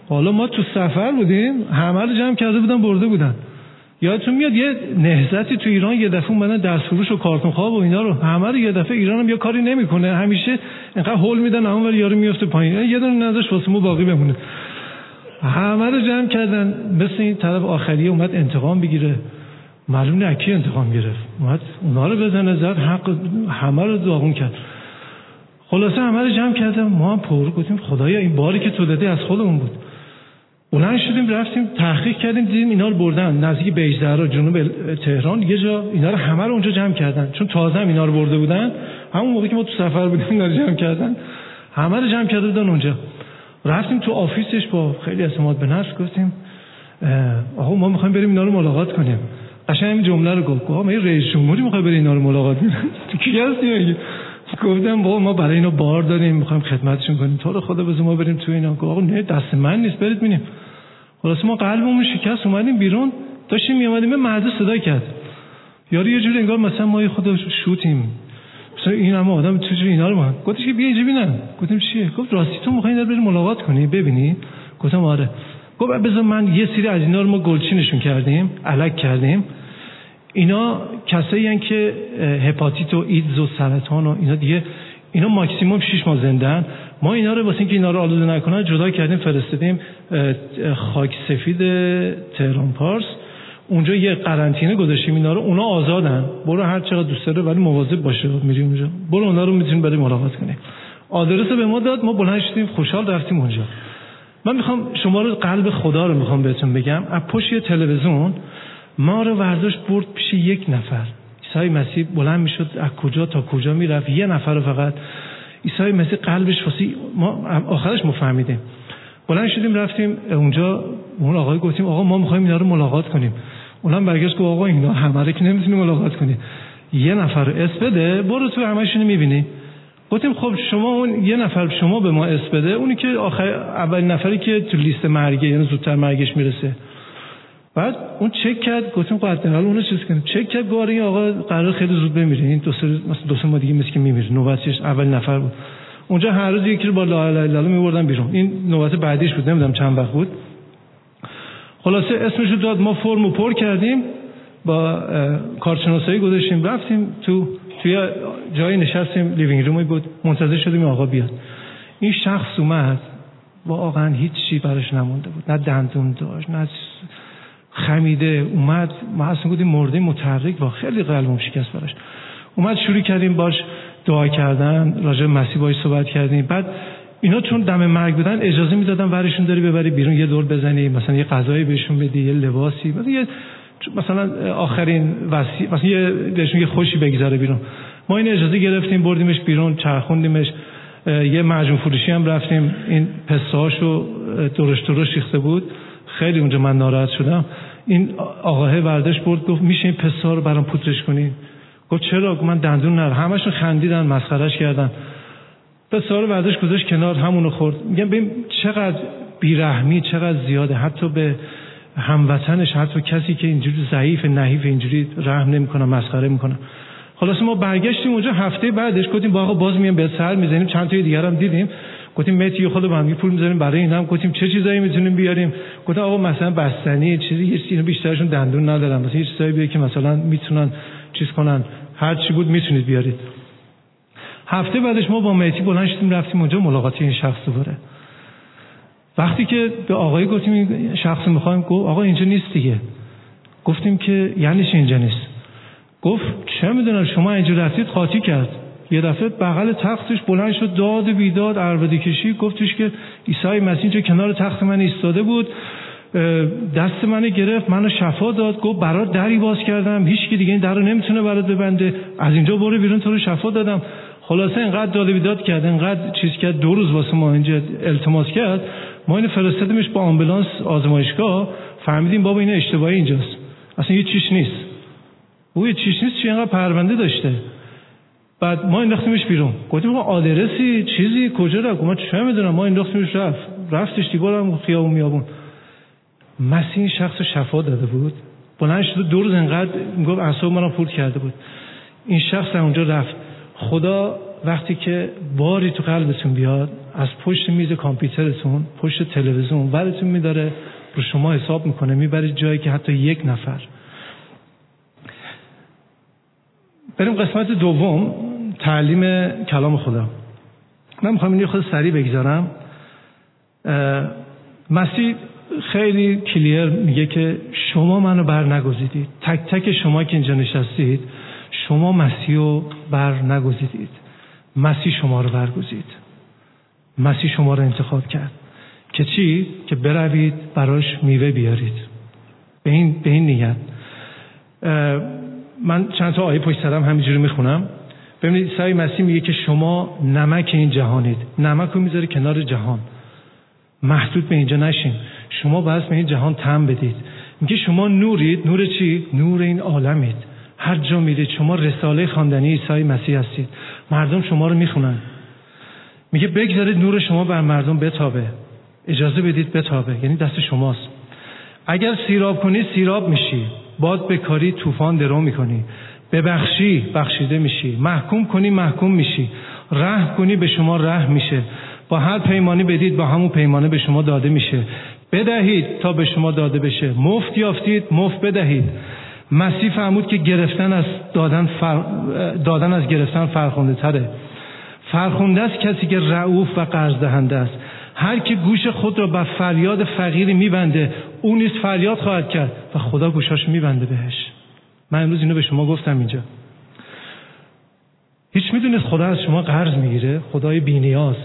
حالا ما تو سفر بودیم همه رو جمع کرده بودن برده بودن. یادتون میاد یه نهزتی تو ایران یه دفعه اومدن دست فروش و کارتون خواب و اینا رو. همه رو یه دفعه ایران هم یه کاری نمی‌کنه. همیشه اینقدر هول میدن ولی یارو میفته پایین. یه دونه نذاش واسه ما باقی بمونه. همه رو جمع کردن. مثل این طرف آخریه اومد انتقام بگیره. معلوم نه کی انتقام گرفت. اومد اونا رو بزنه زد حق همه رو داغون کرد. خلاصه همه رو جمع کردم ما هم پر گفتیم خدایا این باری که تو دادی از خودمون بود. بلند شدیم رفتیم تحقیق کردیم دیدیم اینا رو بردن. نزدیک بیجدرا جنوب تهران یه جا اینا رو همه رو اونجا جمع کردن. چون تازه هم اینا رو برده بودن. همون موقعی که ما تو سفر بودیم اینا رو جمع کردن. همه رو جمع کرده بودن اونجا. رفتیم تو آفیسش با خیلی اعتماد به نفس گفتیم آقا ما می‌خوایم بریم اینا رو ملاقات کنیم. قشنگ این جمله رو گفت. آقا ما رئیس جمهوری می‌خوای بری اینا رو ملاقات کنیم؟ [LAUGHS] کی هستی گفتم بابا ما برای اینا بار داریم می‌خوایم خدمتشون کنیم. تو رو خدا بزن ما بریم تو اینا. گفت آقا نه دست من نیست برید ببینیم خلاص ما قلبمون شکست اومدیم بیرون داشتیم میومدیم به مرد صدا کرد. یارو یه جوری انگار مثلا ما خود شوتیم. مثلا این هم آدم چجوری اینا رو ما گفتش که بیا اینجا ببینم گفتم چیه؟ گفت راستی تو می‌خوای بریم ملاقات کنی ببینی؟ گفتم آره. گفت بذار من یه سری از اینا رو ما گلچینشون کردیم الک کردیم. اینا کسایی که هپاتیت و ایدز و سرطان و اینا دیگه اینا ماکسیموم 6 ماه زندن. ما اینا رو واسه اینکه اینا رو آلوده نکنن جدا کردیم فرستادیم خاک سفید تهران پارس. اونجا یه قرنطینه گذاشتیم اینا رو اونا آزادن. برو هر چقدر دوست داره ولی مواظب باشه میری اونجا. برو اونا رو می‌تونیم بریم ملاقات کنیم. آدرس به ما داد ما بلند شدیم خوشحال رفتیم اونجا. من می‌خوام شما رو قلب خدا رو می‌خوام بهتون بگم. از پشت تلویزیون ما رو ورداش برد پیش یک نفر. عیسی مسیح بلند می‌شد از کجا تا کجا می‌رفت؟ یه نفر رو فقط. عیسی مسیح قلبش واسه ما آخرش مفهمیدیم بلند شدیم رفتیم اونجا اون آقای گفتیم آقا ما می‌خوایم اینا رو ملاقات کنیم. اونم برگشت گفت آقا اینا همه رو که نمی‌تونی ملاقات کنی. یه نفر اس بده برو تو همشونو می‌بینی. گفتیم خب شما اون یه نفر شما به ما اسم بده اونی که آخر اول نفری که تو لیست مرگه یعنی زودتر مرگش می‌رسه. بعد اون چک کرد گفتیم خب حداقل اونو چیز کنیم. چک کرد گواره آقا قرار خیلی زود بمیره. این دو سه مثلا دو سه ماه دیگه مثل که میمیره. نوبتش اول نفر بود. اونجا هر روز یکی رو با لا اله الا الله میبردن بیرون. این نوبت بعدیش بود نمی‌دونم چند وقت بود. خلاصه اسمشو داد ما فرمو پر کردیم با کارشناسایی گذاشتیم رفتیم تو توی جایی نشستیم لیوینگ رومی بود منتظر شدیم آقا بیاد. این شخص اومد واقعا هیچ چی براش نمونده بود نه دندون داشت نه خمیده اومد ما اصلا گفتیم مرده متحرک و خیلی قلبم شکست براش. اومد شروع کردیم باش دعا کردن راجع مسیح باش صحبت کردیم. بعد اینا چون دم مرگ بودن اجازه می‌دادن ورشون داری ببری بیرون یه دور بزنی مثلا یه غذایی بهشون بدی یه لباسی مثلا یه مثلا آخرین وسی مثلا یه بهشون یه خوشی بگذاره بیرون. ما این اجازه گرفتیم بردیمش بیرون چرخوندیمش یه مجموع فروشی هم رفتیم. این پساشو درشت درشت ریخته بود. خیلی اونجا من ناراحت شدم. این آقاه وردش برد گفت میشه این پسا رو برام پودرش کنی؟ گفت چرا؟ من دندون نر همشون خندیدن مسخرش کردن. پسا رو وردش گذاشت کنار همونو خورد. میگم ببین چقدر بیرحمی چقدر زیاده. حتی به هموطنش حتی کسی که اینجوری ضعیف نحیف اینجوری رحم نمی‌کنه مسخره می‌کنه. خلاص ما برگشتیم اونجا هفته بعدش گفتیم با باز میام به سر می‌زنیم. چند تا دیگر هم دیدیم. گفتیم متی خود با هم پول می‌ذاریم برای هم گفتیم چه چیزایی می‌تونیم بیاریم؟ گفتم آقا مثلا بستنی چیزی یه چیزی بیشترشون دندون ندارن. مثلا یه چیزایی بیارید که مثلا می‌تونن چیز کنن. هر چی بود می‌تونید بیارید. هفته بعدش ما با مهدی بلند شدیم رفتیم اونجا ملاقات این شخص دوباره وقتی که به آقای گفتیم این شخص می‌خوایم گفت آقا اینجا نیست دیگه. گفتیم که یعنی اینجا نیست. گفت چه می‌دونم شما اینجا رفتید قاطی کرد. یه دفعه بغل تختش بلند شد داد بیداد عربدی کشی. گفتش که عیسی مسیح اینجا کنار تخت من ایستاده بود. دست منو گرفت منو شفا داد. گفت برات دری باز کردم. هیچ کی دیگه این در رو نمی‌تونه برات ببنده. از اینجا برو بیرون تو رو شفا دادم. خلاصه اینقدر داد بیداد کرد اینقدر چیز کرد دو روز واسه ما اینجا التماس کرد. ما اینو فرستادیمش با آمبولانس آزمایشگاه. فهمیدیم بابا این اشتباهی اینجاست. اصلا یه چیش نیست. او یه چیش نیست چی اینقدر پرونده داشته. بعد ما انداختیمش بیرون. گفتیم آدرسی چیزی کجا رفت؟ ما چه می‌دونم. ما انداختیمش رفت. رفتش دیوار هم خیابون میابون مسیح این شخص شفا داده بود. بلند شده دو روز انقدر می‌گفت اعصاب منو پورت کرده بود. این شخص اونجا رفت. خدا وقتی که باری تو قلبتون بیاد از پشت میز کامپیوترتون پشت تلویزیون ورتون میداره رو شما حساب می‌کنه می‌برید جایی که حتی یک نفر. بریم قسمت دوم تعلیم کلام خدا. من می‌خوام این خود سریع بگذارم. مسیح خیلی کلیر میگه که شما منو بر نگذیدید تک تک شما که اینجا نشستید شما مسیح رو بر نگذیدید مسیح شما رو برگزید. مسیح شما رو انتخاب کرد. که چی؟ که بروید براش میوه بیارید. به این, به این نیت من چند تا آیه پشت سرم همینجوری می‌خونم. ببینید عیسی مسیح میگه که شما نمک این جهانید. نمک رو می‌ذاره کنار جهان. محدود به اینجا نشین. شما باید به این جهان تم بدید. میگه شما نورید. نور چی؟ نور این عالمید. هر جا میرید شما رساله خواندنی عیسی مسیح هستید. مردم شما رو می‌خونن. میگه بگذارید نور شما بر مردم بتابه. اجازه بدید بتابه. یعنی دست شماست. اگر سیراب کنی سیراب میشی. باد بکاری طوفان درو می‌کنی. ببخشی بخشیده میشی. محکوم کنی محکوم میشی. رحم کنی به شما رحم میشه. با هر پیمانی بدید با همون پیمانه به شما داده میشه. بدهید تا به شما داده بشه. مفت یافتید مفت بدهید. مسیح فرمود که گرفتن از دادن, دادن از گرفتن فرخونده تره. فرخونده است کسی که رعوف و قرض دهنده است. هر که گوش خود را به فریاد فقیری میبنده او نیست فریاد خواهد کرد و خدا گوشاش میبنده بهش. من امروز اینو به شما گفتم اینجا. هیچ می‌دونید خدا از شما قرض می‌گیره؟ خدای بینیاز.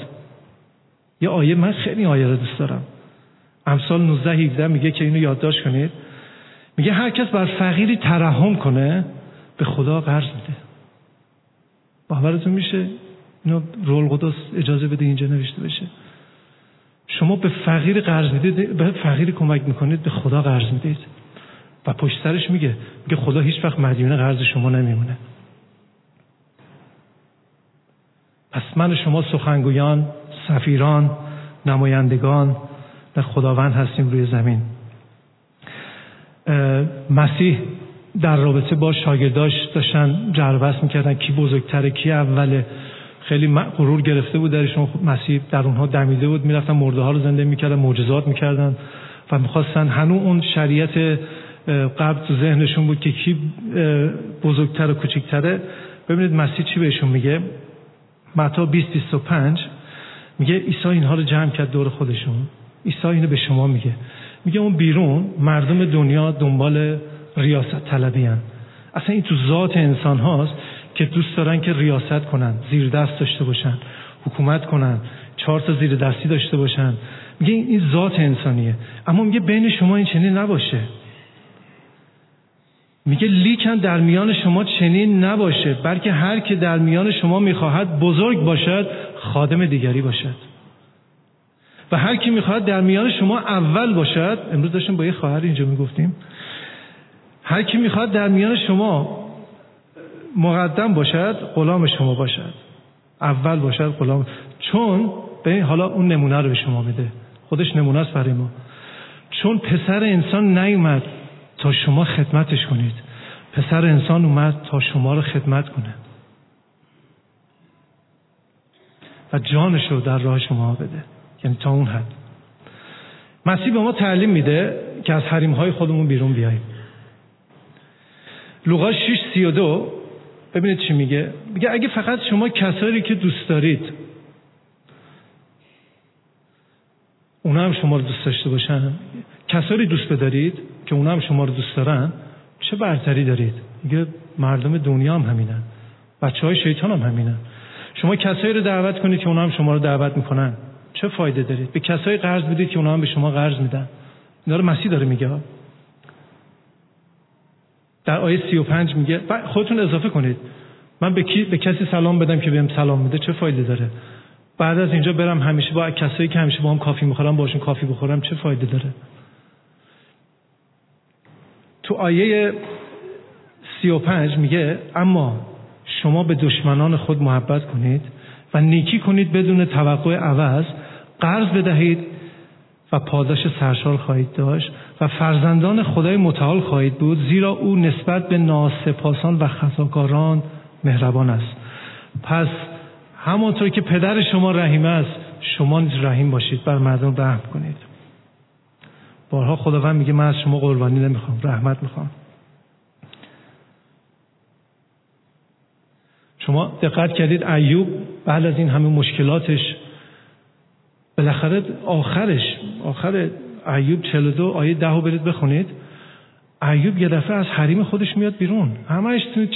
یه آیه من خیلی آیه رو دوست دارم. امثال 19 17 میگه که اینو یادداشت کنید. میگه هر کس بر فقیری ترحم کنه به خدا قرض میده. باورتون میشه؟ اینو رول قدس اجازه بده اینجا نوشته بشه. شما به فقیر قرض می‌دید به فقیر کمک می‌کنید به خدا قرض می‌دید. و پشت سرش میگه میگه خدا هیچ وقت مدیون قرض شما نمیمونه. پس من شما سخنگویان سفیران نمایندگان و خداوند هستیم روی زمین. مسیح در رابطه با شاگرداش داشتن جربس می‌کردن کی بزرگتره کی اوله. خیلی غرور گرفته بود درشون مسیح در اونها دمیده بود. می‌رفتن مرده ها رو زنده می‌کردن معجزات می‌کردن و می‌خواستن هنوز اون شریعت قبل تو ذهنشون بود که کی بزرگتر و کوچکتره. ببینید مسیح چی بهشون میگه؟ متا 20 25 میگه عیسی اینها رو جمع کرد دور خودشون. عیسی اینو به شما میگه. میگه اون بیرون مردم دنیا دنبال ریاست طلبی هن. اصلا این تو ذات انسان هاست که دوست دارن که ریاست کنن زیر دست داشته باشن حکومت کنن چهار تا زیر دستی داشته باشن. میگه این ذات انسانیه. اما میگه بین شما این چنین نباشه. میگه لیکن در میان شما چنین نباشه بلکه هر که در میان شما می‌خواهد بزرگ باشد خادم دیگری باشد. و هر کی می‌خواهد در میان شما اول باشد امروز داشتیم با یه خواهر اینجا می‌گفتیم. هر کی می‌خواد در میان شما مقدم باشد غلام شما باشد. اول باشد غلام. چون به حالا اون نمونه رو به شما میده. خودش نمونه است برای ما. چون پسر انسان نیومد تا شما خدمتش کنید. پسر انسان اومد تا شما رو خدمت کنه. و جانش رو در راه شما بده. اون حد مسیح به ما تعلیم میده که از حریم های خودمون بیرون بیاییم. لوقا 6 32 ببینید چی میگه. میگه اگه فقط شما کسایی که دوست دارید اونا هم شما رو دوست داشته باشن. کسایی دوست بدارید که اونا هم شما رو دوست دارن چه برتری دارید؟ میگه مردم دنیا هم همینن. بچه های شیطان هم همینن. شما کسایی رو دعوت کنید که اونا هم شما رو دعوت می‌کنن. چه فایده دارید به کسایی قرض بدید که اونا هم به شما قرض میدن. اینا رو مسیح داره میگه. در آیه 35 میگه خودتون اضافه کنید. من به, کی، به کسی سلام بدم که بهم سلام میده چه فایده داره؟ بعد از اینجا برم همیشه با کسایی که همیشه با هم کافی می‌خورم باشون کافی بخورم چه فایده داره؟ تو آیه 35 میگه اما شما به دشمنان خود محبت کنید و نیکی کنید بدون توقع عوض قرض بدهید و پاداش سرشار خواهید داشت و فرزندان خدای متعال خواهید بود زیرا او نسبت به ناسپاسان و خطاکاران مهربان است. پس همانطور که پدر شما رحیم است شما نیز رحیم باشید بر مردم رحم کنید. بارها خداوند میگه من از شما قربانی نمی‌خوام رحمت می‌خوام. شما دقت کردید ایوب بعد از این همه مشکلاتش بالاخره آخرش آخر ایوب 42 آیه 10 رو برید بخونید. ایوب یه دفعه از حریم خودش میاد بیرون. همش تو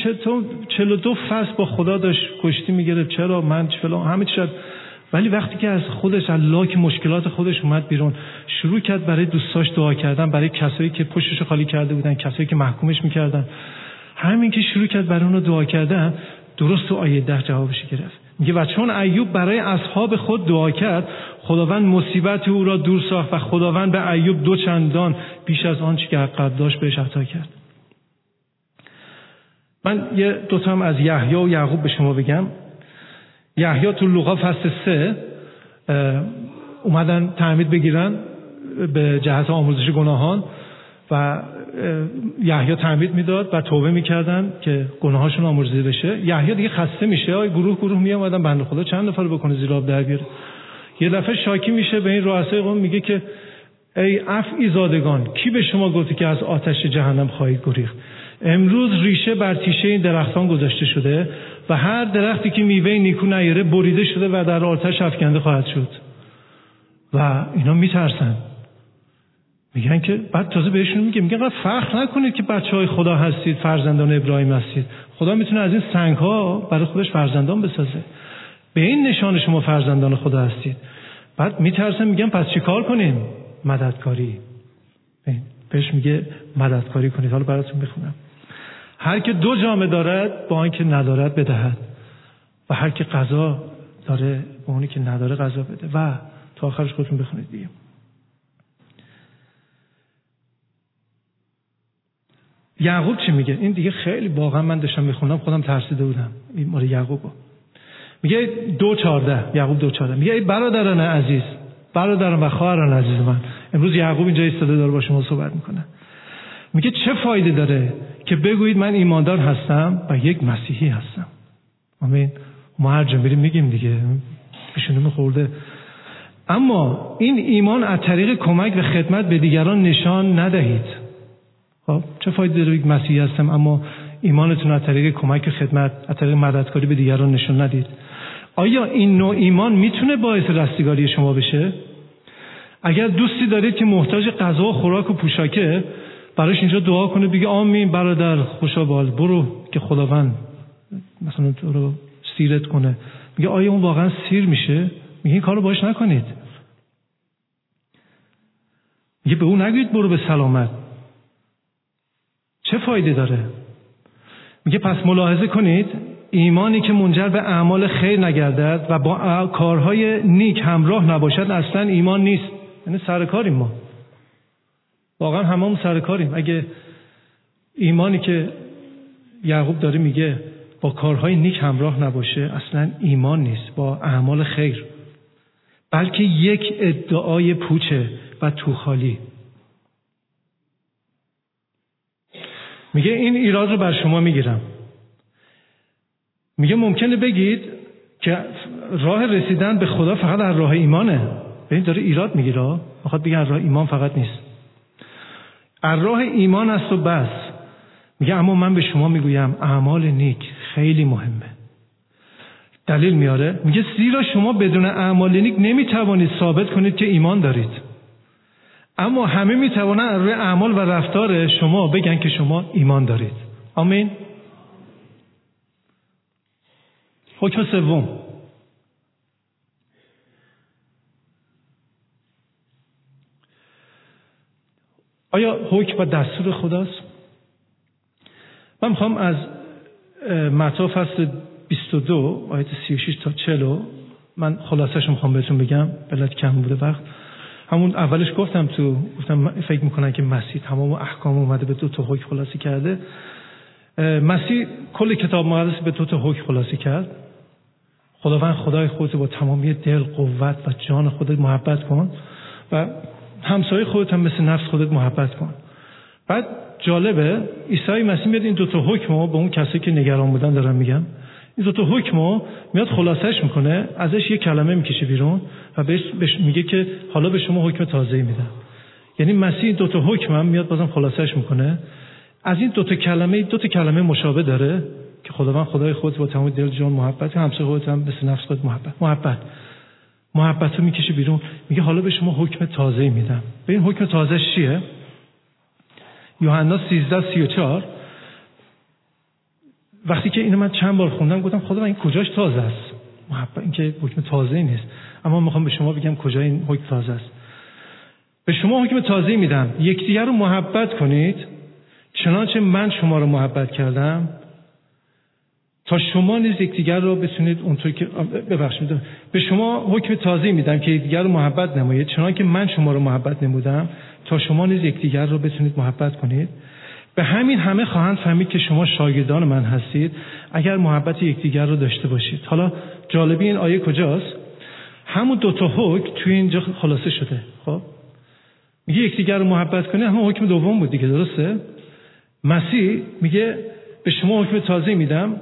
42 فصل با خدا داشت کشتی می‌گیره چرا؟ من فلان همه چی ولی وقتی که از خودش از لاک مشکلات خودش اومد بیرون شروع کرد برای دوستاش دعا کردن برای کسایی که پشتش خالی کرده بودن کسایی که محکومش می‌کردن. همین که شروع کرد برای اونو دعا کردن درست تو آیه ده جوابش گرفت. میگه و چون ایوب برای اصحاب خود دعا کرد خداوند مصیبت او را دور ساخت و خداوند به ایوب دو چندان بیش از آنچه که قبل داشت بهش عطا کرد. من یه دوتا هم از یحیی و یعقوب به شما بگم. یحیی تو لوقا فصل سه اومدن تعمید بگیرن به جهت آموزش گناهان. و یحیی تعمید می‌داد و توبه می‌کردن که گناهاشون آمرزیده بشه. یحیی دیگه خسته میشه. آی گروه گروه می اومدن بنده خدا چند نفر بکنه زیر آب در بیاره؟ یه دفعه شاکی میشه به این رؤسای قوم میگه که ای افعی زادگان کی به شما گفتی که از آتش جهنم خواهید گریخت؟ امروز ریشه بر تیشه این درختان گذاشته شده و هر درختی که میوه نیکو نیاره بریده شده و در آتش افکنده خواهد شد. و اینا میترسن. میگن که بعد تازه بهشون میگه میگه فخر نکنید که بچه های خدا هستید فرزندان ابراهیم هستید. خدا می‌تونه از این سنگ ها برای خودش فرزندان بسازه. به این نشان شما فرزندان خدا هستید. بعد میترسن میگن پس چی کار کنیم؟ مددکاری. بهش میگه مددکاری کنید. حالا براتون بخونم هر که دو جامعه دارد با آنکه ندارد بدهد. و هر که غذا داره با اونی که نداره غذا بده. و تا آخرش خودتون بخونید دیگه. یعقوب چی میگه؟ این دیگه خیلی واقعا من داشتم می‌خونم خودم ترسیده بودم. این مال یعقوب میگه دو چارده یعقوب دو چارده میگه ای برادران عزیز برادران و خواهران عزیز من. امروز یعقوب اینجا ایستاده داره با شما صحبت می‌کنه. میگه چه فایده داره که بگویید من ایماندار هستم و یک مسیحی هستم. آمین. ما هر جا بریم میگیم دیگه. پیشونیم خورده. اما این ایمان از طریق کمک و خدمت به دیگران نشان ندهید. خب چه فایده داره یک مسیحی هستم اما ایمانتون از طریق کمک خدمت از طریق مددکاری به دیگران نشان ندید. آیا این نوع ایمان می‌تونه باعث رستگاری شما بشه؟ اگر دوستی دارید که محتاج غذا و خوراک و پوشاکه براش اینجا دعا کنه بگه آمین برادر خوشا بال برو که خداوند مثلا تو رو سیرت کنه. میگه آیا اون واقعا سیر میشه؟ میگه این کارو باش نکنید. میگه به اون نگوید برو به سلامت. چه فایده داره؟ میگه پس ملاحظه کنید ایمانی که منجر به اعمال خیر نگردد و با کارهای نیک همراه نباشد اصلا ایمان نیست. یعنی سرکاریم ما. واقعا هممون سرکاریم اگه ایمانی که یعقوب داره میگه با کارهای نیک همراه نباشه اصلا ایمان نیست با اعمال خیر. بلکه یک ادعای پوچه و توخالی. میگه این ایراد رو بر شما می‌گیرم. میگه ممکنه بگید که راه رسیدن به خدا فقط از راه ایمانه. این داره ایراد می‌گیره می‌خواد بگه از راه ایمان فقط نیست. از راه ایمان است و بس. میگه اما من به شما می‌گویم اعمال نیک خیلی مهمه. دلیل میاره؟ میگه زیرا شما بدون اعمال نیک نمی‌توانید ثابت کنید که ایمان دارید. اما همه می‌توانند از روی اعمال و رفتار شما بگن که شما ایمان دارید. آمین. حکم سوم. آیا حکم و دستور خداست؟ من می‌خوام از متا فصل 22 آیت 36 تا 40 من خلاصش می‌خوام بهتون بگم بلد کم بوده وقت. همون اولش گفتم تو گفتم فکر می‌کنن که مسیح تمام احکام اومده به دو تا حکم خلاصی کرده. مسیح کل کتاب مقدس به دو تا حکم خلاصی کرد. خداوند خدای خودت با تمامی دل قوت و جان خودت محبت کن و همسایه خودت هم مثل نفس خودت محبت کن. بعد جالبه عیسی مسیح میاد این دو تا حکم به اون کسی که نگران بودن دارم میگم این دو تا حکم میاد خلاصش می‌کنه ازش یه کلمه می‌کشه بیرون و بهش میگه که حالا به شما حکم تازه میدم. یعنی مسیح دو تا حکم هم میاد بازم خلاصش می‌کنه. از این دو تا کلمه دو تا کلمه مشابه داره که خداوند خدای خود با تمام دل جان محبت همسایه خودت هم مثل نفس خود محبت محبت. محبت رو می‌کشه بیرون. میگه حالا به شما حکم تازه میدم. به این حکم تازه چیه؟ یوحنا 13 34 وقتی که اینو من چند بار خوندم گفتم خدا این کجاش تازه است؟ محبت این که حکم تازه نیست. اما می‌خوام به شما بگم کجا این حکم تازه است. به شما حکم تازه میدم. یکدیگر رو محبت کنید. چنانچه من شما رو محبت کردم تا شما نیز یکدیگر رو بتونید اونطور که ببخشید. به شما حکم تازه میدم که یکدیگر رو محبت نمایید. چنانکه که من شما رو محبت نمودم تا شما نیز یکدیگر رو بتونید محبت کنید. به همین همه خواهند فهمید که شما شاگردان من هستید. اگر محبت یکدیگر رو داشته باشید. حالا جالبی این آیه کجاست؟ همون دوتا حکم توی اینجا خلاصه شده. خب؟ میگه یکدیگر رو محبت کنید همون حکم دوم بود دیگه درسته؟ مسیح میگه به شما حکم تازه میدم.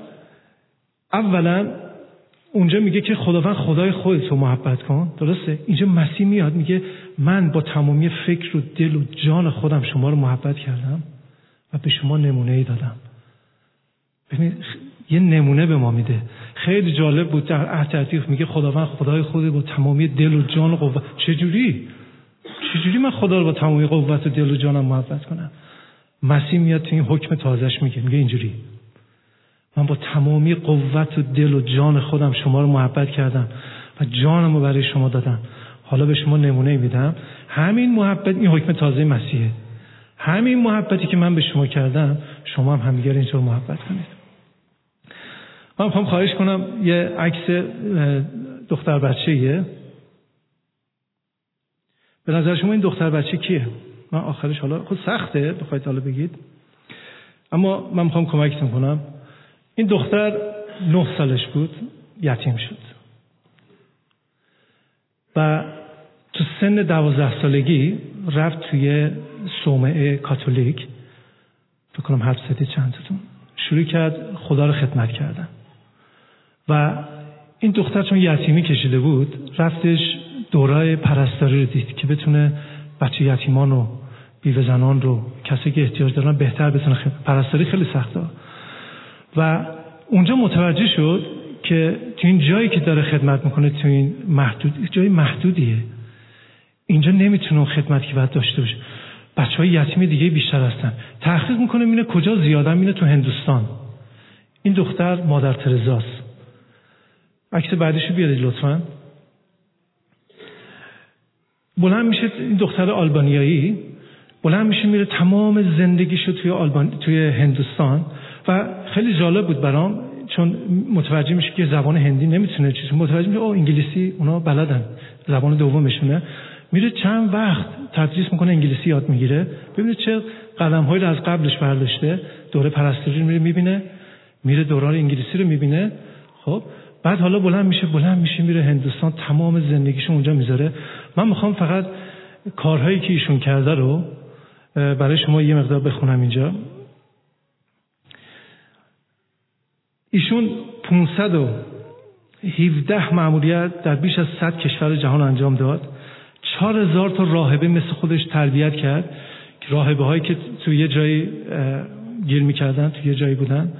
اولا اونجا میگه که خداوند خدای خودت رو محبت کن. درسته؟ اینجا مسیح میاد میگه من با تمامی فکر و دل و جان خودم شما رو محبت کردم. و به شما نمونه ای دادم. ببینید یه نمونه به ما میده. خیلی جالب بود در عهد میگه خداوند خدای خود با تمامی دل و جان و قوت. چجوری؟ چجوری من خدا رو با تمامی قوت و دل و جانم محبت کنم؟ مسیح میاد تو این حکم تازهش میگه میگه اینجوری. من با تمامی قوت و دل و جان خودم شما رو محبت کردم و جانم رو برای شما دادم. حالا به شما نمونه میدم. همین محبت این حکم تازه مسیحه. همین محبتی که من به شما کردم شما هم همدیگر اینطور محبت کنید. من می‌خوام خواهش کنم یه عکس دختر بچه یه به نظر شما این دختر بچه کیه؟ من آخرش حالا خود سخته بخواید حالا بگید. اما من می‌خوام کمکتون کنم. این دختر نه سالش بود یتیم شد. و تو سن دوازده سالگی رفت توی صومعه کاتولیک. فکر کنم حرف چند چندتون. شروع کرد خدا رو خدمت کردن. و این دختر چون یتیمی کشیده بود رفتش دورای پرستاری رو دید که بتونه بچه یتیمان و بیوه زنان رو کسی که احتیاج دارن بهتر بتونه پرستاری خیلی سخته. و اونجا متوجه شد که تو این جایی که داره خدمت می‌کنه تو این محدود جای محدودیه. اینجا نمی‌تونه اون خدمت که باید داشته باشه. بچه های یتیم دیگه بیشتر هستن. تحقیق می‌کنه مینه کجا زیاده مینه تو هندوستان. این دختر مادر ترزاست. عکس بعدیشو بیارید لطفا. بلند میشه این دختر آلبانیایی بلند میشه میره تمام زندگیشو توی آلبان توی هندوستان و خیلی جالب بود برام چون متوجه میشه که زبان هندی نمی‌تونه چیزی متوجه میشه او انگلیسی اونا بلدن زبان دومشونه. میره چند وقت تدریس می‌کنه انگلیسی یاد می‌گیره. ببینه چه قدم هایی رو از قبلش برداشته. دوره پرستاری میره می‌بینه. میره دوران انگلیسی رو می‌بینه. خب بعد حالا بلند میشه بلند میشه میره هندوستان تمام زندگیشو اونجا می‌ذاره. من می‌خوام فقط کارهایی که ایشون کرده رو برای شما یه مقدار بخونم اینجا. ایشون 517 معمولیت در بیش از 100 کشور جهان انجام داد. چهار هزار تا راهبه مثل خودش تربیت کرد راهبه هایی که توی یه جایی گیر می‌کردن توی یه جایی بودن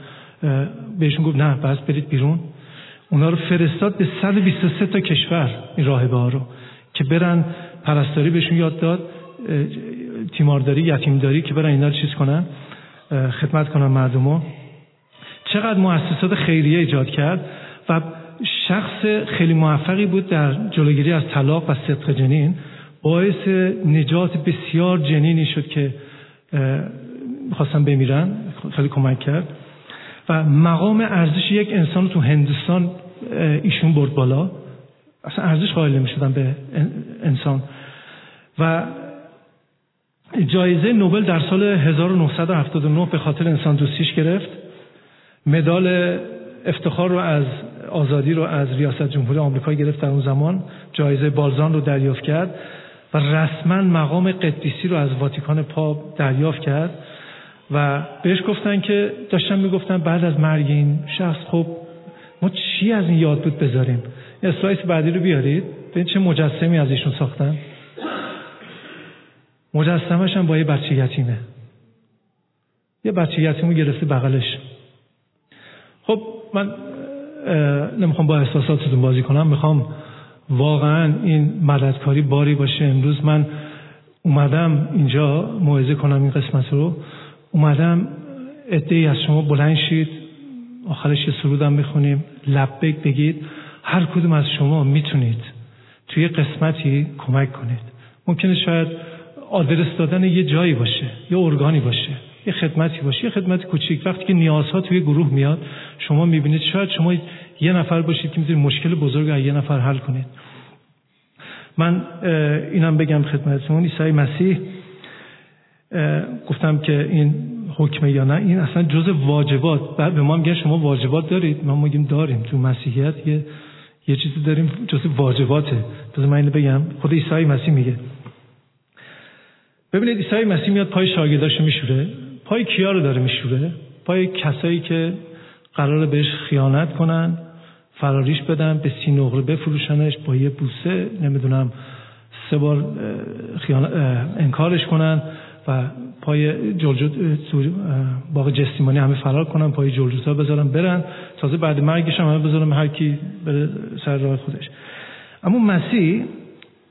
بهشون گفت نه بس برید بیرون. اونا رو فرستاد به 123 تا کشور این راهبه ها رو که برن پرستاری بهشون یاد داد تیمارداری یتیمداری که برن اینا رو چیز کنن خدمت کنن مردم چقدر مؤسسات خیریه ایجاد کرد و شخص خیلی موفقی بود در جلوگیری از طلاق و صدق جنین. باعث نجات بسیار جنینی شد که خواستن بمیرن. خیلی کمک کرد. و مقام ارزش یک انسان تو هندوستان ایشون برد بالا. اصلا ارزش قائل نمی شدن به انسان. و جایزه نوبل در سال 1979 به خاطر انسان دوستیش گرفت. مدال افتخار رو از آزادی رو از ریاست جمهوری آمریکا گرفت در اون زمان. جایزه بالزان رو دریافت کرد و رسما مقام قدیسی رو از واتیکان پاپ دریافت کرد و بهش گفتن که داشتن می‌گفتن بعد از مرگ این شخص خب ما چی از این یاد بود بذاریم؟ اسلاید بعدی رو بیارید. ببین چه مجسمی از ایشون ساختن. مجسمش هم با یه بچه یتیمه. یه بچه یتیمو گرفته بغلش. خب من نمی‌خوام با احساساتتون بازی کنم. می‌خوام واقعا این مددکاری باری باشه. امروز من اومدم اینجا موعظه کنم این قسمت رو. اومدم ای از شما بلند شید. آخرش یه سرودم بخونیم لبک بگید. هر کدوم از شما می‌تونید توی قسمتی کمک کنید. ممکنه شاید آدرس دادن یه جایی باشه یه ارگانی باشه. یه خدمتی باشه یه خدمت کوچیک. وقتی که نیازها توی گروه میاد شما می‌بینید شاید شما یه نفر باشید که می‌تونید مشکل بزرگ یه نفر حل کنید. من اینم بگم خدمتتون. عیسی مسیح گفتم که این حکمه یا نه این اصلا جز واجبات. به ما میگن شما واجبات دارید. ما میگیم داریم. تو مسیحیت یه یه چیزی داریم جز واجباته. بذار من اینو بگم. خود عیسی مسیح میگه. ببینید عیسی مسیح میاد پای شاگرداشو میشوره. پای کیا رو داره میشوره؟ پای کسایی که قرار بهش خیانت کنن فراریش بدن به سی نقره بفروشنش با یه بوسه نمی‌دونم سه بار انکارش کنن و پای جلجوت باغ جستیمانی همه فرار کنن پای جلجوت ها بذارن برن. تازه بعد مرگش هم همه بذارن هر کی بره سر راه خودش. اما مسیح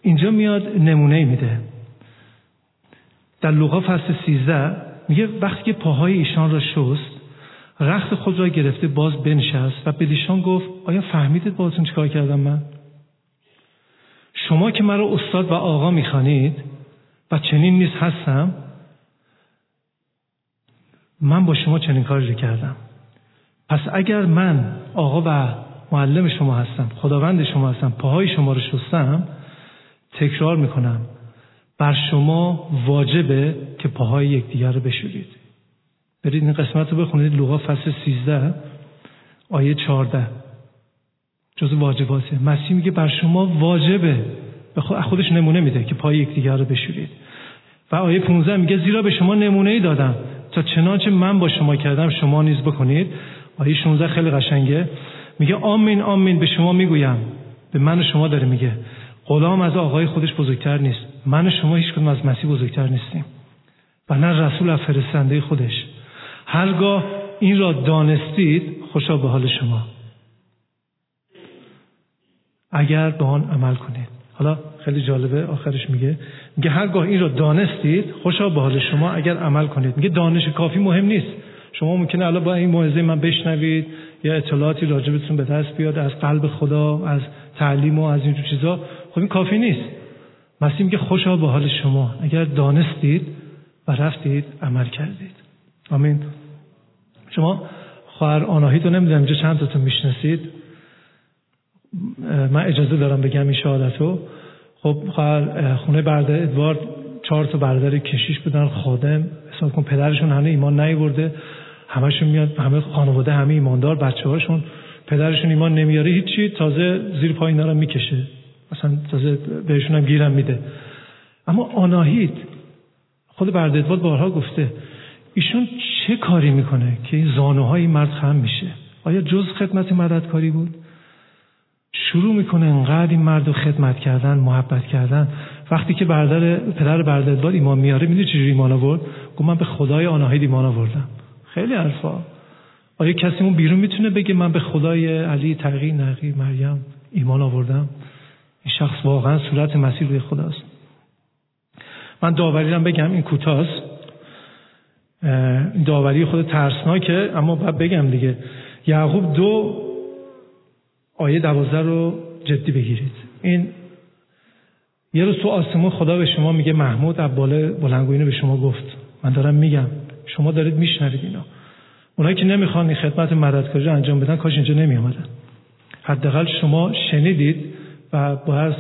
اینجا میاد نمونه میده. در لوقا فصل 13 میگه وقتی که پاهای ایشان را شست رخت خود را گرفته باز بنشست و به دیشان گفت آیا فهمیدید بازتون چیکار کردم من؟ شما که مرا استاد و آقا می‌خوانید و چنین نیست هستم من با شما چنین کاری کردم. پس اگر من آقا و معلم شما هستم خداوند شما هستم پاهای شما رو شستم تکرار می‌کنم. بر شما واجبه که پاهای یکدیگر رو بشورید. برید این قسمت رو بخونید. لوقا فصل 13 آیه 14 جز واجباته. مسیح میگه بر شما واجبه. به خودش نمونه میده که پای یکدیگر رو بشورید. و آیه 15 میگه زیرا به شما نمونه ای دادم. تا چنانچه من با شما کردم شما نیز بکنید. آیه 16 خیلی قشنگه. میگه آمین آمین. به شما می‌گویم. به من و شما داره میگه. غلام از آقای خودش بزرگتر نیست. من و شما هیچ کدوم از مسیح بزرگتر نیستیم. و نه رسول از فرستنده خودش. هرگاه این را دانستید خوشا به حال شما. اگر به آن عمل کنید. حالا خیلی جالبه آخرش میگه. میگه هرگاه این را دانستید خوشا به حال شما اگر عمل کنید. میگه دانش کافی مهم نیست. شما ممکنه الان با این موعظه من بشنوید یا اطلاعاتی راجبتون به دست بیاد از قلب خدا از تعلیم و از اینجور چیزا. خب این کافی نیست. مسیح میگه خوشا به حال شما. اگر دانستید و رفتید عمل کردید. آمین. شما خواهر آناهی تو نمی‌دونم اینجا چند تاتون می‌شناسید. من اجازه دارم بگم این شهادتو. خب خواهر خونه برده ادوارد چهار تا برادر کشیش بودن خادم. حساب کن پدرشون همه ایمان نیورده همشون میاد همه خانواده همه ایماندار بچه هاشون پدرشون ایمان نمیاره هیچی. تازه زیر پای اینا رو می‌کشه. مثلا تازه بهشون هم گیرم میده. اما آناهید خود برددواد بارها گفته ایشون چه کاری می‌کنه که این زانوهای مرد خم میشه؟ آیا جز خدمت مددکاری بود؟ شروع می‌کنه انقدر این مرد رو خدمت کردن محبت کردن. وقتی که برادر پدر برددواد ایمان میاره می‌دونی چجوری ایمان آورد؟ گفت من به خدای آناهید ایمان آوردم. خیلی حرفا. آیا کسی اون بیرون می‌تونه بگه من به خدای علی تقی نقی مریم ایمان آوردم؟ این شخص واقعا صورت مسیح روی خداست. من داوری رو بگم این کوتاست. داوری خود ترسناکه اما باید بگم دیگه. یعقوب دو آیه دوازده رو جدی بگیرید. این یه روز تو آسمون خدا به شما میگه محمود عباله بلنگوینو به شما گفت. من دارم میگم. شما دارید میشنوید اینا اونایی که نمی‌خوان این خدمت مددکاری رو انجام بدن کاش اینجا نمی آمدن حداقل شما شنیدید و باید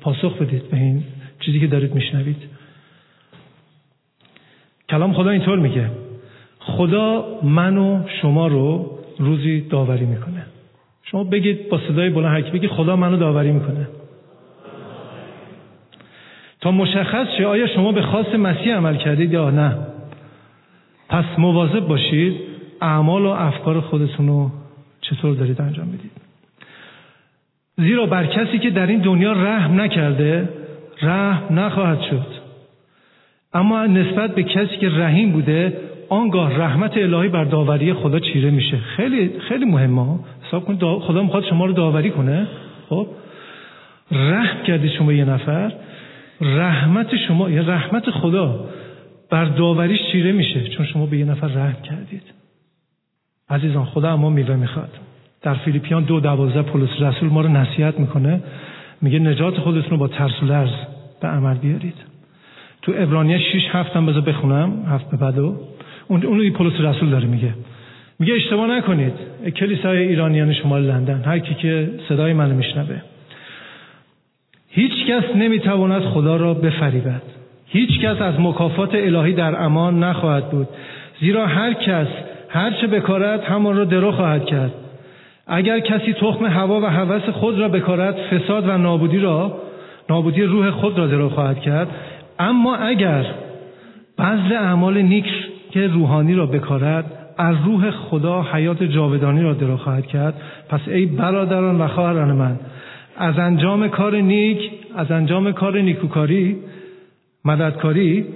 پاسخ بدید به این چیزی که دارید میشنوید. کلام خدا اینطور میگه. خدا من و شما رو روزی داوری می‌کنه. شما بگید با صدای بلند حکی بگید خدا منو داوری می‌کنه. تا مشخص شه آیا شما به خاص مسیح عمل کردید یا نه. پس مواظب باشید اعمال و افکار خودتون رو چطور دارید انجام می‌دید. زیرا بر کسی که در این دنیا رحم نکرده رحم نخواهد شد. اما نسبت به کسی که رحیم بوده آنگاه رحمت الهی بر داوری خدا چیره میشه. خیلی خیلی مهمه حساب کنید خدا می‌خواد شما رو داوری کنه. خب؟ رحم کردی شما یه نفر رحمت شما یا رحمت خدا بر داوریش چیره میشه. چون شما به یه نفر رحم کردید. عزیزان خدا اما میوه می‌خواد. در فیلیپیان دو دوازده پولس رسول ما رو نصیحت می‌کنه میگه نجات خودتون رو با ترس و لرز به عمل بیارید. تو ابرانیه 6 هفت هم بذار بخونم هفت به بعدو اون اون پولس رسول داره میگه. میگه اشتباه نکنید. کلیسای ایرانیان شمال لندن هر کی که صدای منو میشنوه. هیچ کس نمی‌تواند خدا را بفریبد. هیچ کس از مکافات الهی در امان نخواهد بود. زیرا هر کس هر چه بکارد همان را درو خواهد کرد. اگر کسی تخم هوا و هوس خود را بکارد فساد و نابودی را نابودی روح خود را درو خواهد کرد. اما اگر بذل اعمال نیک که روحانی را بکارد از روح خدا حیات جاودانی را درو خواهد کرد. پس ای برادران و خواهران من از انجام کار نیک از انجام کار نیکوکاری مددکاری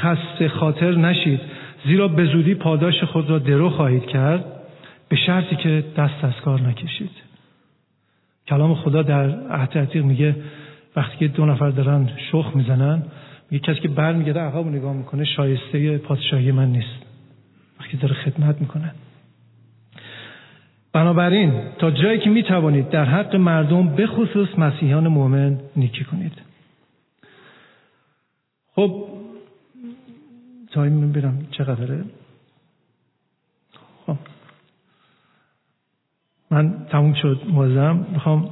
خسته خاطر نشید. زیرا به زودی پاداش خود را درو خواهید کرد. به شرطی که دست از کار نکشید. کلام خدا در عهد میگه وقتی که دو نفر دارن شخ می‌زنن میگه کسی که برمیگرده عقب نگاه می‌کنه شایسته پادشاهی من نیست. وقتی داره خدمت می‌کنه. بنابراین تا جایی که می‌توانید در حق مردم به خصوص مسیحیان مؤمن نیکی کنید. خب تایم برم چقدره؟ من تموم شد موزم می‌خوام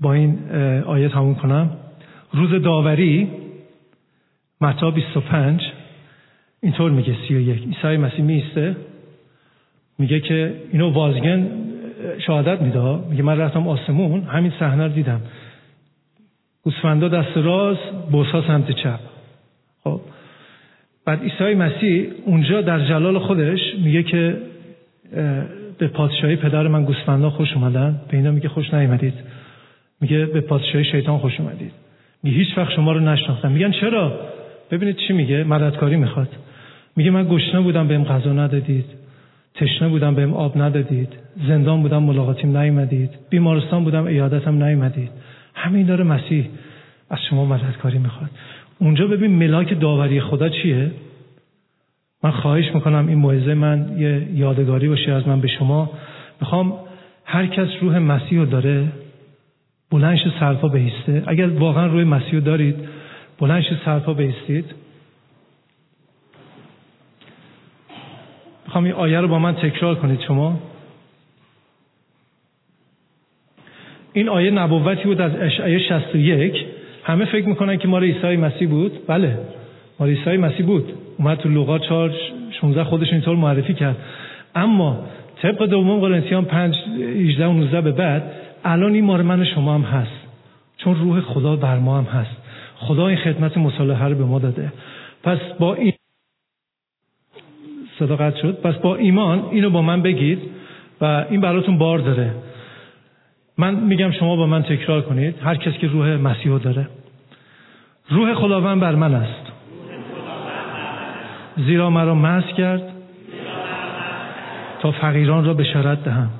با این آیه تموم کنم. روز داوری متا 25 اینطور میگه 31 عیسی مسیح میسته میگه که اینو وازگن شهادت میده میگه من رفتم آسمون همین صحنه رو دیدم. گوسفندا دست راست بوسا سمت چپ. خب. بعد عیسی مسیح اونجا در جلال خودش میگه که به پادشاهی پدر من گوسفندا خوش اومدن. به اینا میگه خوش نیومدید. میگه به پادشاهی شیطان خوش اومدید. میگه هیچ وقت شما رو نشناختم. میگن چرا؟ ببینید چی میگه؟ مددکاری می‌خواد. میگه من گشنه بودم بهم غذا ندادید. تشنه بودم بهم آب ندادید. زندان بودم ملاقاتیم نیومدید. بیمارستان بودم ایادتم نیومدید. همین داره مسیح از شما مددکاری می‌خواد. اونجا ببین ملاک داوری خدا چیه؟ من خواهش می‌کنم این موعظه من یه یادگاری باشه از من به شما. می‌خوام هر کس روح مسیح رو داره بلنش سرپا بیسته اگر واقعا روی مسیح رو دارید بلنش سرپا بیستید می‌خوام این آیه رو با من تکرار کنید شما. این آیه نبوتی بود از اشعه 61 همه فکر می‌کنن که مال عیسی مسیح بود. بله مال عیسی مسیح بود. اومد تو لوقا 4 16 خودش اینطور معرفی کرد. اما طبق دوم قرنتیان 5 18 و 19 به بعد الان این مال من شما هم هست. چون روح خدا بر ما هم هست. خدا این خدمت مصالحه رو به ما داده. پس با این صداقت شد. پس با ایمان اینو با من بگید و این براتون بار داره. من میگم شما با من تکرار کنید. هر کس که روح مسیح داره. روح خداوند بر من است. زیرا مرا مس کرد تا فقیران را بشارت دهم.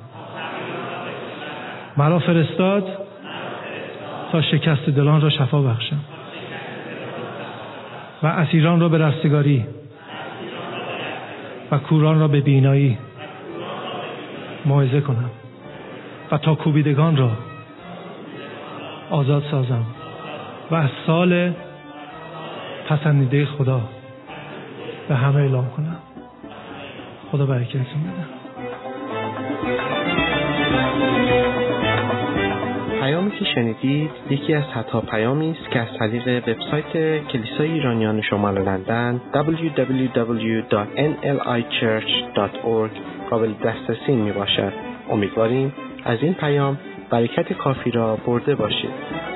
مرا فرستاد تا شکست دلان را شفا بخشم و اسیران را به رستگاری و کوران را به بینایی موعظه کنم و تا کوبیدگان را آزاد سازم و از سال پسندیده خدا به همه اعلام کنم خدا برکتتون بده پیامی که شنیدید یکی از صدها پیامی است که از طریق وبسایت کلیسای ایرانیان شمال لندن www.nlichurch.org قابل دسترسی می باشد. امیدواریم از این پیام برکت کافی را برده باشید.